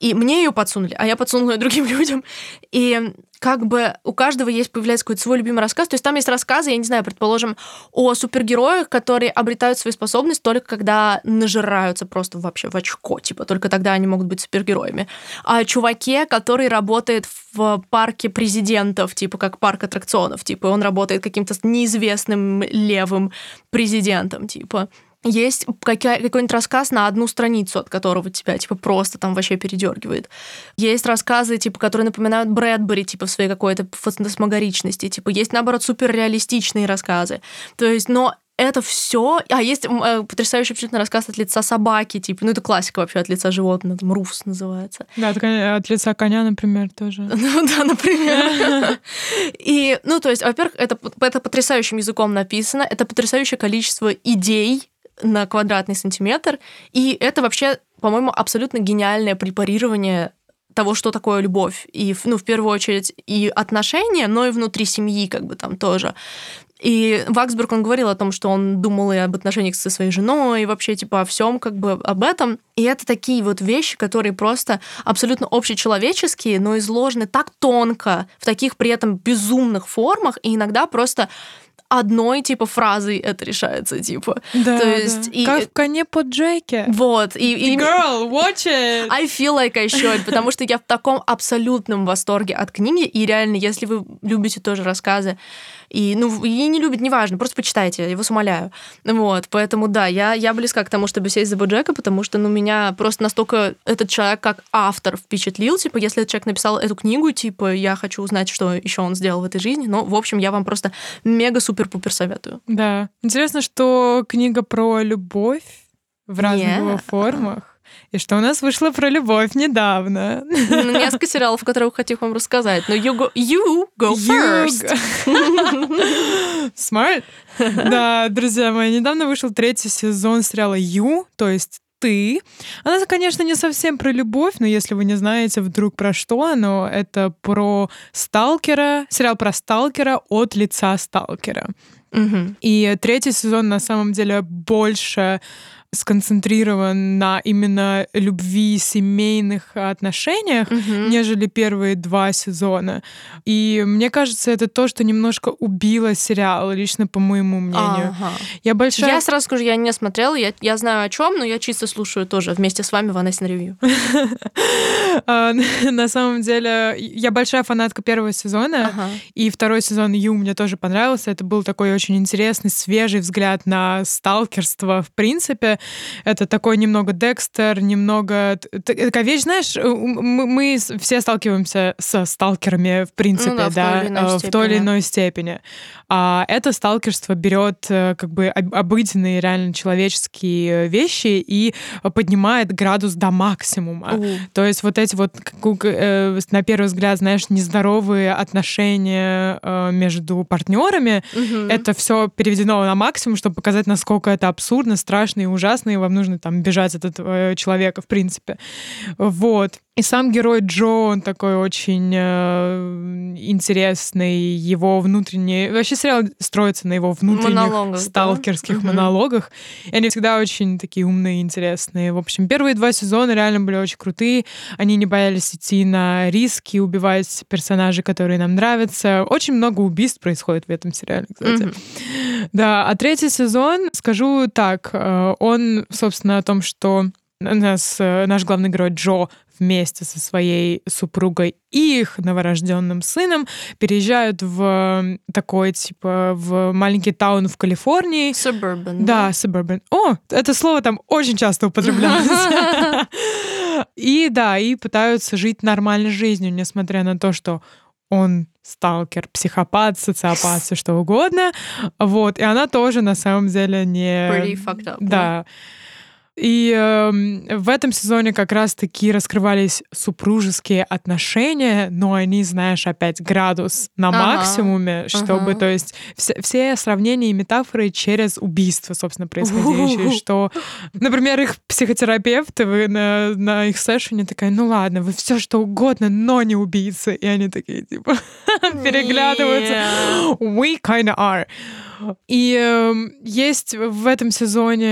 И мне ее подсунули, а я подсунула ее другим людям. И как бы у каждого есть, появляется какой-то свой любимый рассказ. То есть там есть рассказы, я не знаю, предположим, о супергероях, которые обретают свои способности только когда нажираются просто вообще в очко. Типа только тогда они могут быть супергероями. О чуваке, который работает в парке президентов, типа как парк аттракционов. Типа он работает каким-то неизвестным левым президентом, типа есть какой-нибудь рассказ на одну страницу, от которого тебя типа просто там вообще передергивает. Есть рассказы, типа, которые напоминают Брэдбери, типа, в своей какой-то фантасмагоричности. Типа, есть, наоборот, суперреалистичные рассказы. То есть, но это все. А есть э, потрясающий абсолютно рассказ от лица собаки, типа, ну это классика вообще от лица животного, там Руфс называется. Да, э, от лица коня, например, тоже. Ну да, например. И, ну, то есть, во-первых, это, это потрясающим языком написано, это потрясающее количество идей на квадратный сантиметр, и это вообще, по-моему, абсолютно гениальное препарирование того, что такое любовь. И, ну, в первую очередь, и отношения, но и внутри семьи, как бы там тоже. И Ваксберг, он говорил о том, что он думал и об отношениях со своей женой, и вообще, типа, о всем как бы об этом. И это такие вот вещи, которые просто абсолютно общечеловеческие, но изложены так тонко, в таких при этом безумных формах, и иногда просто одной, типа, фразой это решается, типа. Да, То есть да. и- Как в коне по Джеке. Вот. И, и- Girl, watch it! I feel like I should, потому что я в таком абсолютном восторге от книги, и реально, если вы любите тоже рассказы, и, ну, и не любите, неважно, просто почитайте, я вас умоляю. Вот, поэтому, да, я, я близка к тому, чтобы сесть за Боджека, потому что, ну, меня просто настолько этот человек как автор впечатлил, типа, если этот человек написал эту книгу, типа, я хочу узнать, что еще он сделал в этой жизни, но, в общем, я вам просто мега-супер-пупер советую. Да. Интересно, что книга про любовь в разных Yeah. его формах. И что у нас вышло про любовь недавно. Ну, Несколько сериалов, которые хочу вам рассказать, но you go, you go first. Смарт. Да, друзья мои, недавно вышел третий сезон сериала «Ю», то есть ты. Она, конечно, не совсем про любовь, но если вы не знаете вдруг про что оно, это про сталкера, сериал про сталкера от лица сталкера. Мгм. И третий сезон на самом деле больше сконцентрирован на именно любви, семейных отношениях, Мгм. нежели первые два сезона. И мне кажется, это то, что немножко убило сериал, лично по моему мнению. Ага. Я большая... Я сразу скажу, я не смотрела, я, я знаю о чем, но я чисто слушаю тоже вместе с вами Ванесин ревью. А, На самом деле, я большая фанатка первого сезона, и второй сезон Ю мне тоже понравился. Это был такой очень интересный, свежий взгляд на сталкерство в принципе. Это такой немного Декстер, немного... Такая вещь, знаешь, э, мы, все сталкиваемся со сталкерами, в принципе, Ну да, в той да, или иной э, в той или степени. иной степени. А это сталкерство берет э, как бы об- обыденные, реально человеческие вещи и поднимает градус до максимума. У. То есть вот эти вот, э, на первый взгляд, знаешь, нездоровые отношения э, между партнерами, Мгм. это все переведено на максимум, чтобы показать, насколько это абсурдно, страшно и ужасно, и вам нужно там бежать от этого человека, в принципе. Вот. И сам герой Джо, он такой очень э, интересный, его внутренний... Вообще сериал строится на его внутренних Монологах, да? сталкерских Мгм. монологах. И они всегда очень такие умные и интересные. В общем, первые два сезона реально были очень крутые. Они не боялись идти на риски, убивать персонажей, которые нам нравятся. Очень много убийств происходит в этом сериале, кстати. Да, а третий сезон, скажу так, э, он, собственно, о том, что нас, э, наш главный герой Джо вместе со своей супругой и их новорожденным сыном переезжают в такой, типа, в маленький таун в Калифорнии. Suburban. Да, suburban. О, это слово там очень часто употреблялось. И да, и пытаются жить нормальной жизнью, несмотря на то, что он сталкер, психопат, социопат, все что угодно. Вот. И она тоже на самом деле не... Pretty fucked up. Да. И эм, в этом сезоне как раз-таки раскрывались супружеские отношения, но они, знаешь, опять градус на Ага. максимуме, чтобы, Ага. то есть, все, все сравнения и метафоры через убийство, собственно, происходящие, У-у-у. что, например, их психотерапевт вы на, на их сессионе такая, ну ладно, вы все что угодно, но не убийцы. И они такие, типа, переглядываются. Yeah. We kinda are. И эм, есть в этом сезоне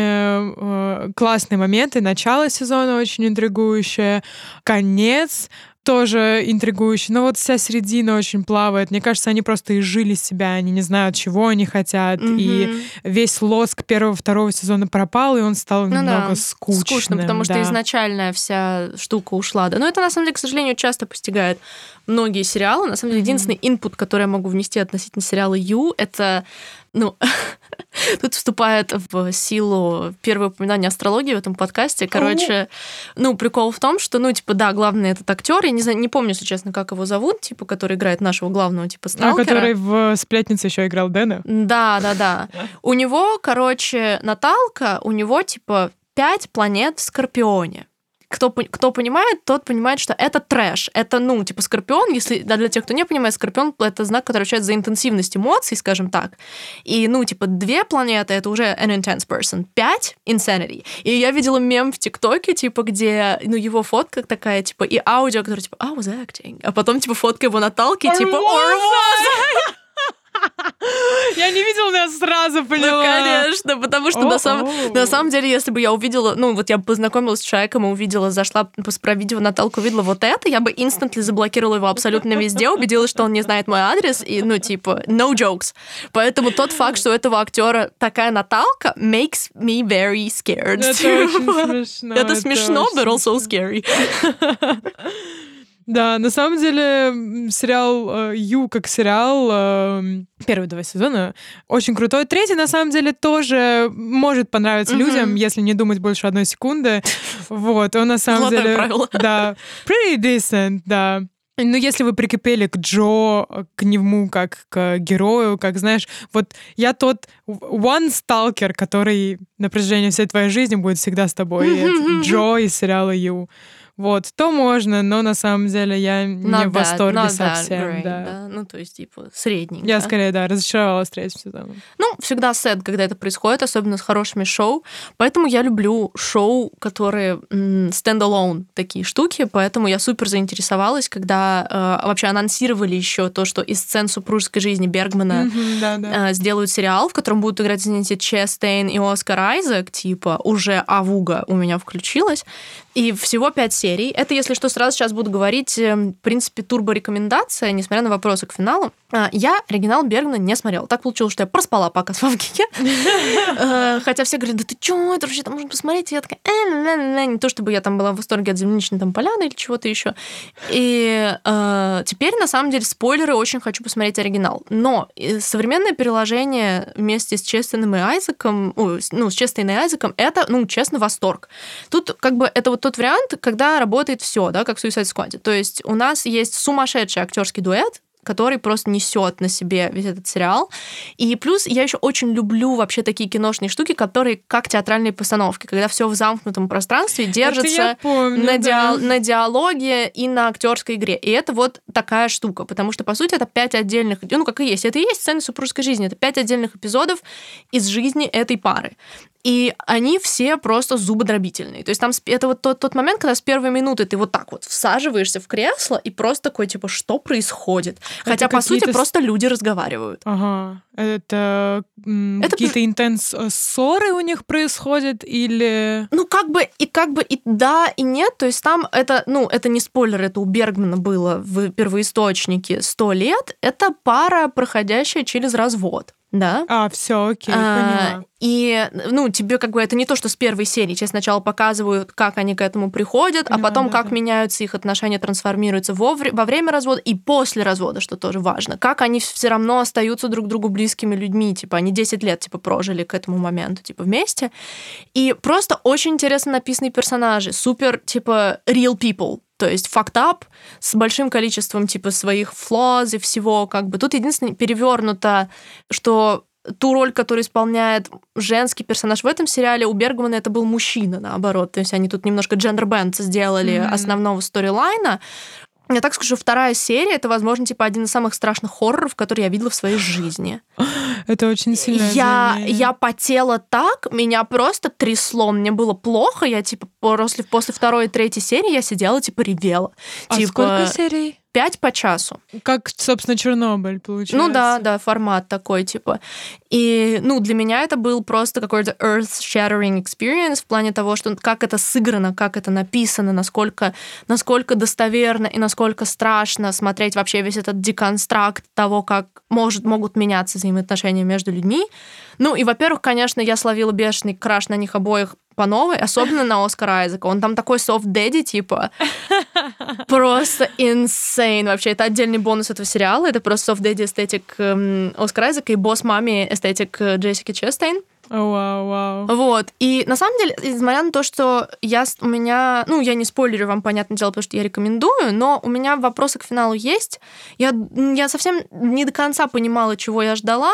э, классные моменты. Начало сезона очень интригующее, конец тоже интригующий. Но вот вся середина очень плавает. Мне кажется, они просто изжили себя, они не знают, чего они хотят. И Мгм. весь лоск первого-второго сезона пропал, и он стал Ну немного да, скучным. Скучно, потому что да. изначальная вся штука ушла. Да, но это на самом деле, к сожалению, часто постигает многие сериалы. На самом деле, Мгм. единственный инпут, который я могу внести относительно сериала Ю, это, ну, тут вступает в силу первое упоминание астрологии в этом подкасте. Короче, ну, прикол в том, что, ну, типа, да, главный этот актер, я не знаю, не помню, если честно, как его зовут, типа, который играет нашего главного, типа, А, сталкера. который в «Сплетнице» еще играл Дэна. Да, да, да. У него, короче, Наталка, у него типа пять планет в Скорпионе. Кто, кто понимает, тот понимает, что это трэш. Это, ну, типа, Скорпион, если да, для тех, кто не понимает, Скорпион — это знак, который отвечает за интенсивность эмоций, скажем так. И, ну, типа, две планеты — это уже an intense person. Пять — insanity. И я видела мем в ТикТоке, типа, где, ну, его фотка такая, типа, и аудио, которое, типа, I was acting. А потом, типа, фотка его Наталки, типа, or was Я не видела, но я сразу Ну, поняла. конечно, потому что на, самом, на самом деле, если бы я увидела, ну, вот я познакомилась с человеком и увидела, зашла про видео Наталку, увидела вот это, я бы instantly заблокировала его абсолютно везде, убедилась, что он не знает мой адрес, и, ну, типа, no jokes. Поэтому тот факт, что у этого актера такая Наталка, makes me very scared. Это очень смешно. Это смешно, but also scary. Да, на самом деле сериал э, Ю как сериал э, первые два сезона очень крутой. Третий на самом деле тоже может понравиться Мгм. людям, если не думать больше одной секунды. Вот, он на самом Золотое деле правило. да pretty decent, да. Но если вы прикипели к Джо, к нему как к герою, как, знаешь, вот я тот one сталкер, который на протяжении всей твоей жизни будет всегда с тобой. Джо из сериала Ю. вот, то можно, но на самом деле я не Not в восторге not that совсем, great, да. Ну, то есть, типа, средненько. Я скорее, да, разочаровалась третьим сезоном. Ну, всегда sad, когда это происходит, особенно с хорошими шоу. Поэтому я люблю шоу, которые standalone такие штуки. Поэтому я супер заинтересовалась, когда э, вообще анонсировали еще то, что из сцен супружеской жизни Бергмана Мгм, Да, да. э, сделают сериал, в котором будут играть, извините, Честейн и Оскар Айзек, типа, уже awooga у меня включилась. И всего пять серий. Это, если что, сразу сейчас буду говорить, э, в принципе, турбо-рекомендация, несмотря на вопросы к финалу. А, Я оригинал Бергмана не смотрела. Так получилось, что я проспала пока с Вавгике. Э, Хотя все говорят, да ты чё, это вообще там можно посмотреть. Я такая, «Э, ля, ля, ля». не то чтобы я там была в восторге от земляничной там поляны или чего-то еще. И теперь, на самом деле, спойлеры, очень хочу посмотреть оригинал. Но современное переложение вместе с Честином и Айзеком, ну, с Честином и Айзеком, это, ну, честно, восторг. Тут как бы это вот тот вариант, когда работает все, да, как в Suicide Squad. То есть у нас есть сумасшедший актерский дуэт, который просто несет на себе весь этот сериал. И плюс я еще очень люблю вообще такие киношные штуки, которые как театральные постановки, когда все в замкнутом пространстве держится помню, на, да. диал- на диалоге и на актерской игре. И это вот такая штука, потому что, по сути, это пять отдельных, ну, как и есть, это и есть сцены супружеской жизни, это пять отдельных эпизодов из жизни этой пары. И они все просто зубодробительные. То есть там это вот тот, тот момент, когда с первой минуты ты вот так вот всаживаешься в кресло и просто такой, типа, что происходит? Хотя, по сути, просто люди разговаривают. Ага. Это, Это какие-то интенс э, ссоры у них происходят или... Ну, как бы, и как бы и да, и нет. То есть там это, ну, это не спойлер, это у Бергмана было в первоисточнике сто лет. Это пара, проходящая через развод. Да? А, все, окей, А, поняла. И, ну, тебе как бы это не то, что с первой серии. Тебе сначала показывают, как они к этому приходят, а потом, да, как да. меняются их отношения, трансформируются во, во время развода и после развода, что тоже важно. Как они все равно остаются друг другу близкими людьми. Типа, они 10 лет, типа, прожили к этому моменту, типа, вместе. И просто очень интересно написанные персонажи. Супер, типа, real people. То есть fucked up с большим количеством типа своих flaws и всего. Как бы тут единственное перевернуто, что ту роль, которую исполняет женский персонаж в этом сериале, у Бергмана это был мужчина, наоборот. То есть они тут немножко джендер-бенд сделали Мгм. основного сторилайна. Я так скажу, вторая серия это, возможно, типа один из самых страшных хорроров, которые я видела в своей жизни. Это очень сильное Я, я потела так, меня просто трясло, мне было плохо, я типа после, после второй и третьей серии я сидела, типа ревела. А типа сколько серий? Пять по часу. Как, собственно, Чернобыль, получается. Ну да, да, формат такой, типа. И, ну, для меня это был просто какой-то earth-shattering experience в плане того, что как это сыграно, как это написано, насколько, насколько достоверно и насколько страшно смотреть вообще весь этот deconstruct того, как может, могут меняться взаимоотношения между людьми. Ну, и, во-первых, конечно, я словила бешеный краш на них обоих по новой, особенно на Оскара Айзека. Он там такой soft daddy, типа, просто insane. Вообще, это отдельный бонус этого сериала. Это просто soft daddy aesthetic эм, Оскара Айзека и boss mommy aesthetic э, Джессики Честейн. Вау, вау. Вот. И на самом деле, несмотря на то, что я, у меня... Ну, я не спойлерю вам, понятное дело, потому что я рекомендую, но у меня вопросы к финалу есть. Я, я совсем не до конца понимала, чего я ждала.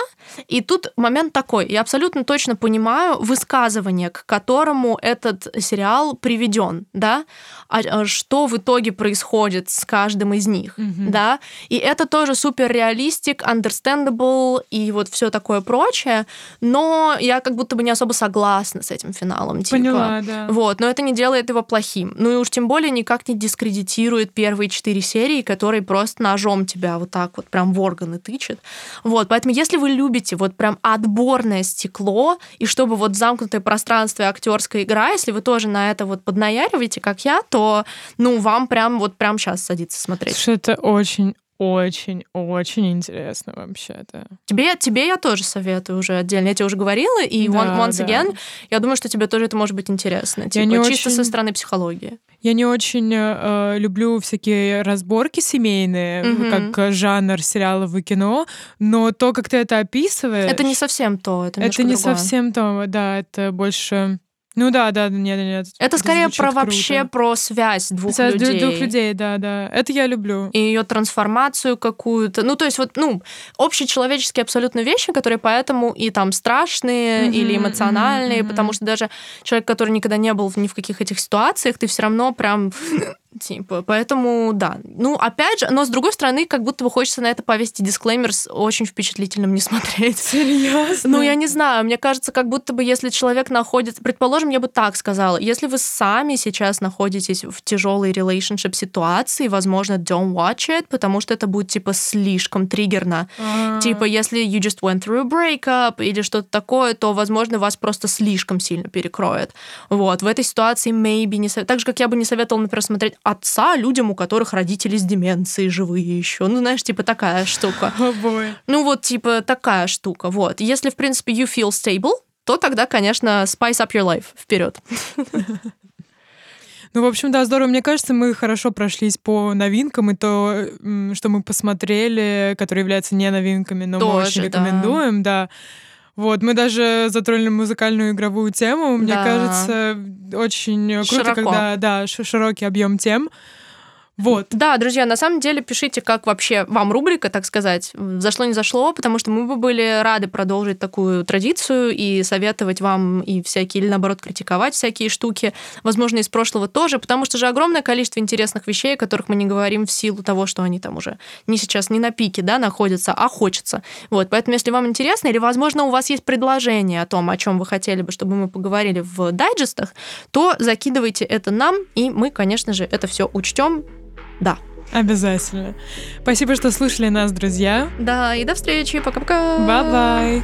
И тут момент такой. Я абсолютно точно понимаю высказывание, к которому этот сериал приведен, да? А, а что в итоге происходит с каждым из них, Мгм. да? И это тоже супер реалистик, understandable и вот все такое прочее. Но я как будто бы не особо согласна с этим финалом. Типа. Поняла, да. Вот, но это не делает его плохим. Ну и уж тем более никак не дискредитирует первые четыре серии, которые просто ножом тебя вот так вот прям в органы тычет. Вот, поэтому если вы любите вот прям отборное стекло, и чтобы вот замкнутое пространство и актерская игра, если вы тоже на это вот поднаяриваете, как я, то, ну, вам прям вот прям сейчас садиться смотреть. Слушай, это очень, очень, очень интересно вообще-то. Тебе, тебе я тоже советую уже отдельно. Я тебе уже говорила, и Да, one- once да. again, я думаю, что тебе тоже это может быть интересно. Типа, не чисто очень- со стороны психологии. Я не очень э, люблю всякие разборки семейные, Мгм. как э, жанр сериалов и кино, но то, как ты это описываешь... Это не совсем то. Это, Это не другое. совсем то, да, это больше Ну да, да, нет, нет. Это скорее про круто. вообще про связь двух связь людей. двух людей, да, да. Это я люблю. И ее трансформацию какую-то. Ну, то есть вот, ну, общечеловеческие абсолютно вещи, которые поэтому и там страшные mm-hmm, или эмоциональные, mm-hmm. потому что даже человек, который никогда не был ни в каких этих ситуациях, ты все равно прям Типа, поэтому, да. Ну, опять же, но с другой стороны, как будто бы хочется на это повесить дисклеймер с очень впечатлительным не смотреть. Серьезно? Ну, я не знаю, мне кажется, как будто бы если человек находится... Предположим, я бы так сказала, если вы сами сейчас находитесь в тяжелой relationship ситуации, возможно, don't watch it, потому что это будет, типа, слишком триггерно. А-а-а. Типа, если you just went through a breakup или что-то такое, то, возможно, вас просто слишком сильно перекроет. Вот, в этой ситуации maybe не. Так же, как я бы не советовала, например, смотреть отца людям, у которых родители с деменцией живые еще. Ну, знаешь, типа такая штука. Oh ну, вот, типа такая штука. Вот. Если, в принципе, you feel stable, то тогда, конечно, spice up your life. Вперед. Ну, в общем, да, здорово. Мне кажется, мы хорошо прошлись по новинкам, и то, что мы посмотрели, которые являются не новинками, но Тоже, мы очень рекомендуем, да. да. Вот, мы даже затронули музыкальную игровую тему. Мне да. кажется, очень круто, Широко. когда да, широкий объем тем. Вот. Да, друзья, на самом деле пишите, как вообще вам рубрика, так сказать, зашло не зашло, потому что мы бы были рады продолжить такую традицию и советовать вам и всякие, или наоборот, критиковать всякие штуки, возможно, из прошлого тоже, потому что же огромное количество интересных вещей, о которых мы не говорим в силу того, что они там уже не сейчас, не на пике, да, находятся, а хочется. Вот, поэтому, если вам интересно, или, возможно, у вас есть предложение о том, о чем вы хотели бы, чтобы мы поговорили в дайджестах, то закидывайте это нам, и мы, конечно же, это все учтем да. Обязательно. Спасибо, что слушали нас, друзья. Да, и до встречи. Пока-пока. Bye-bye.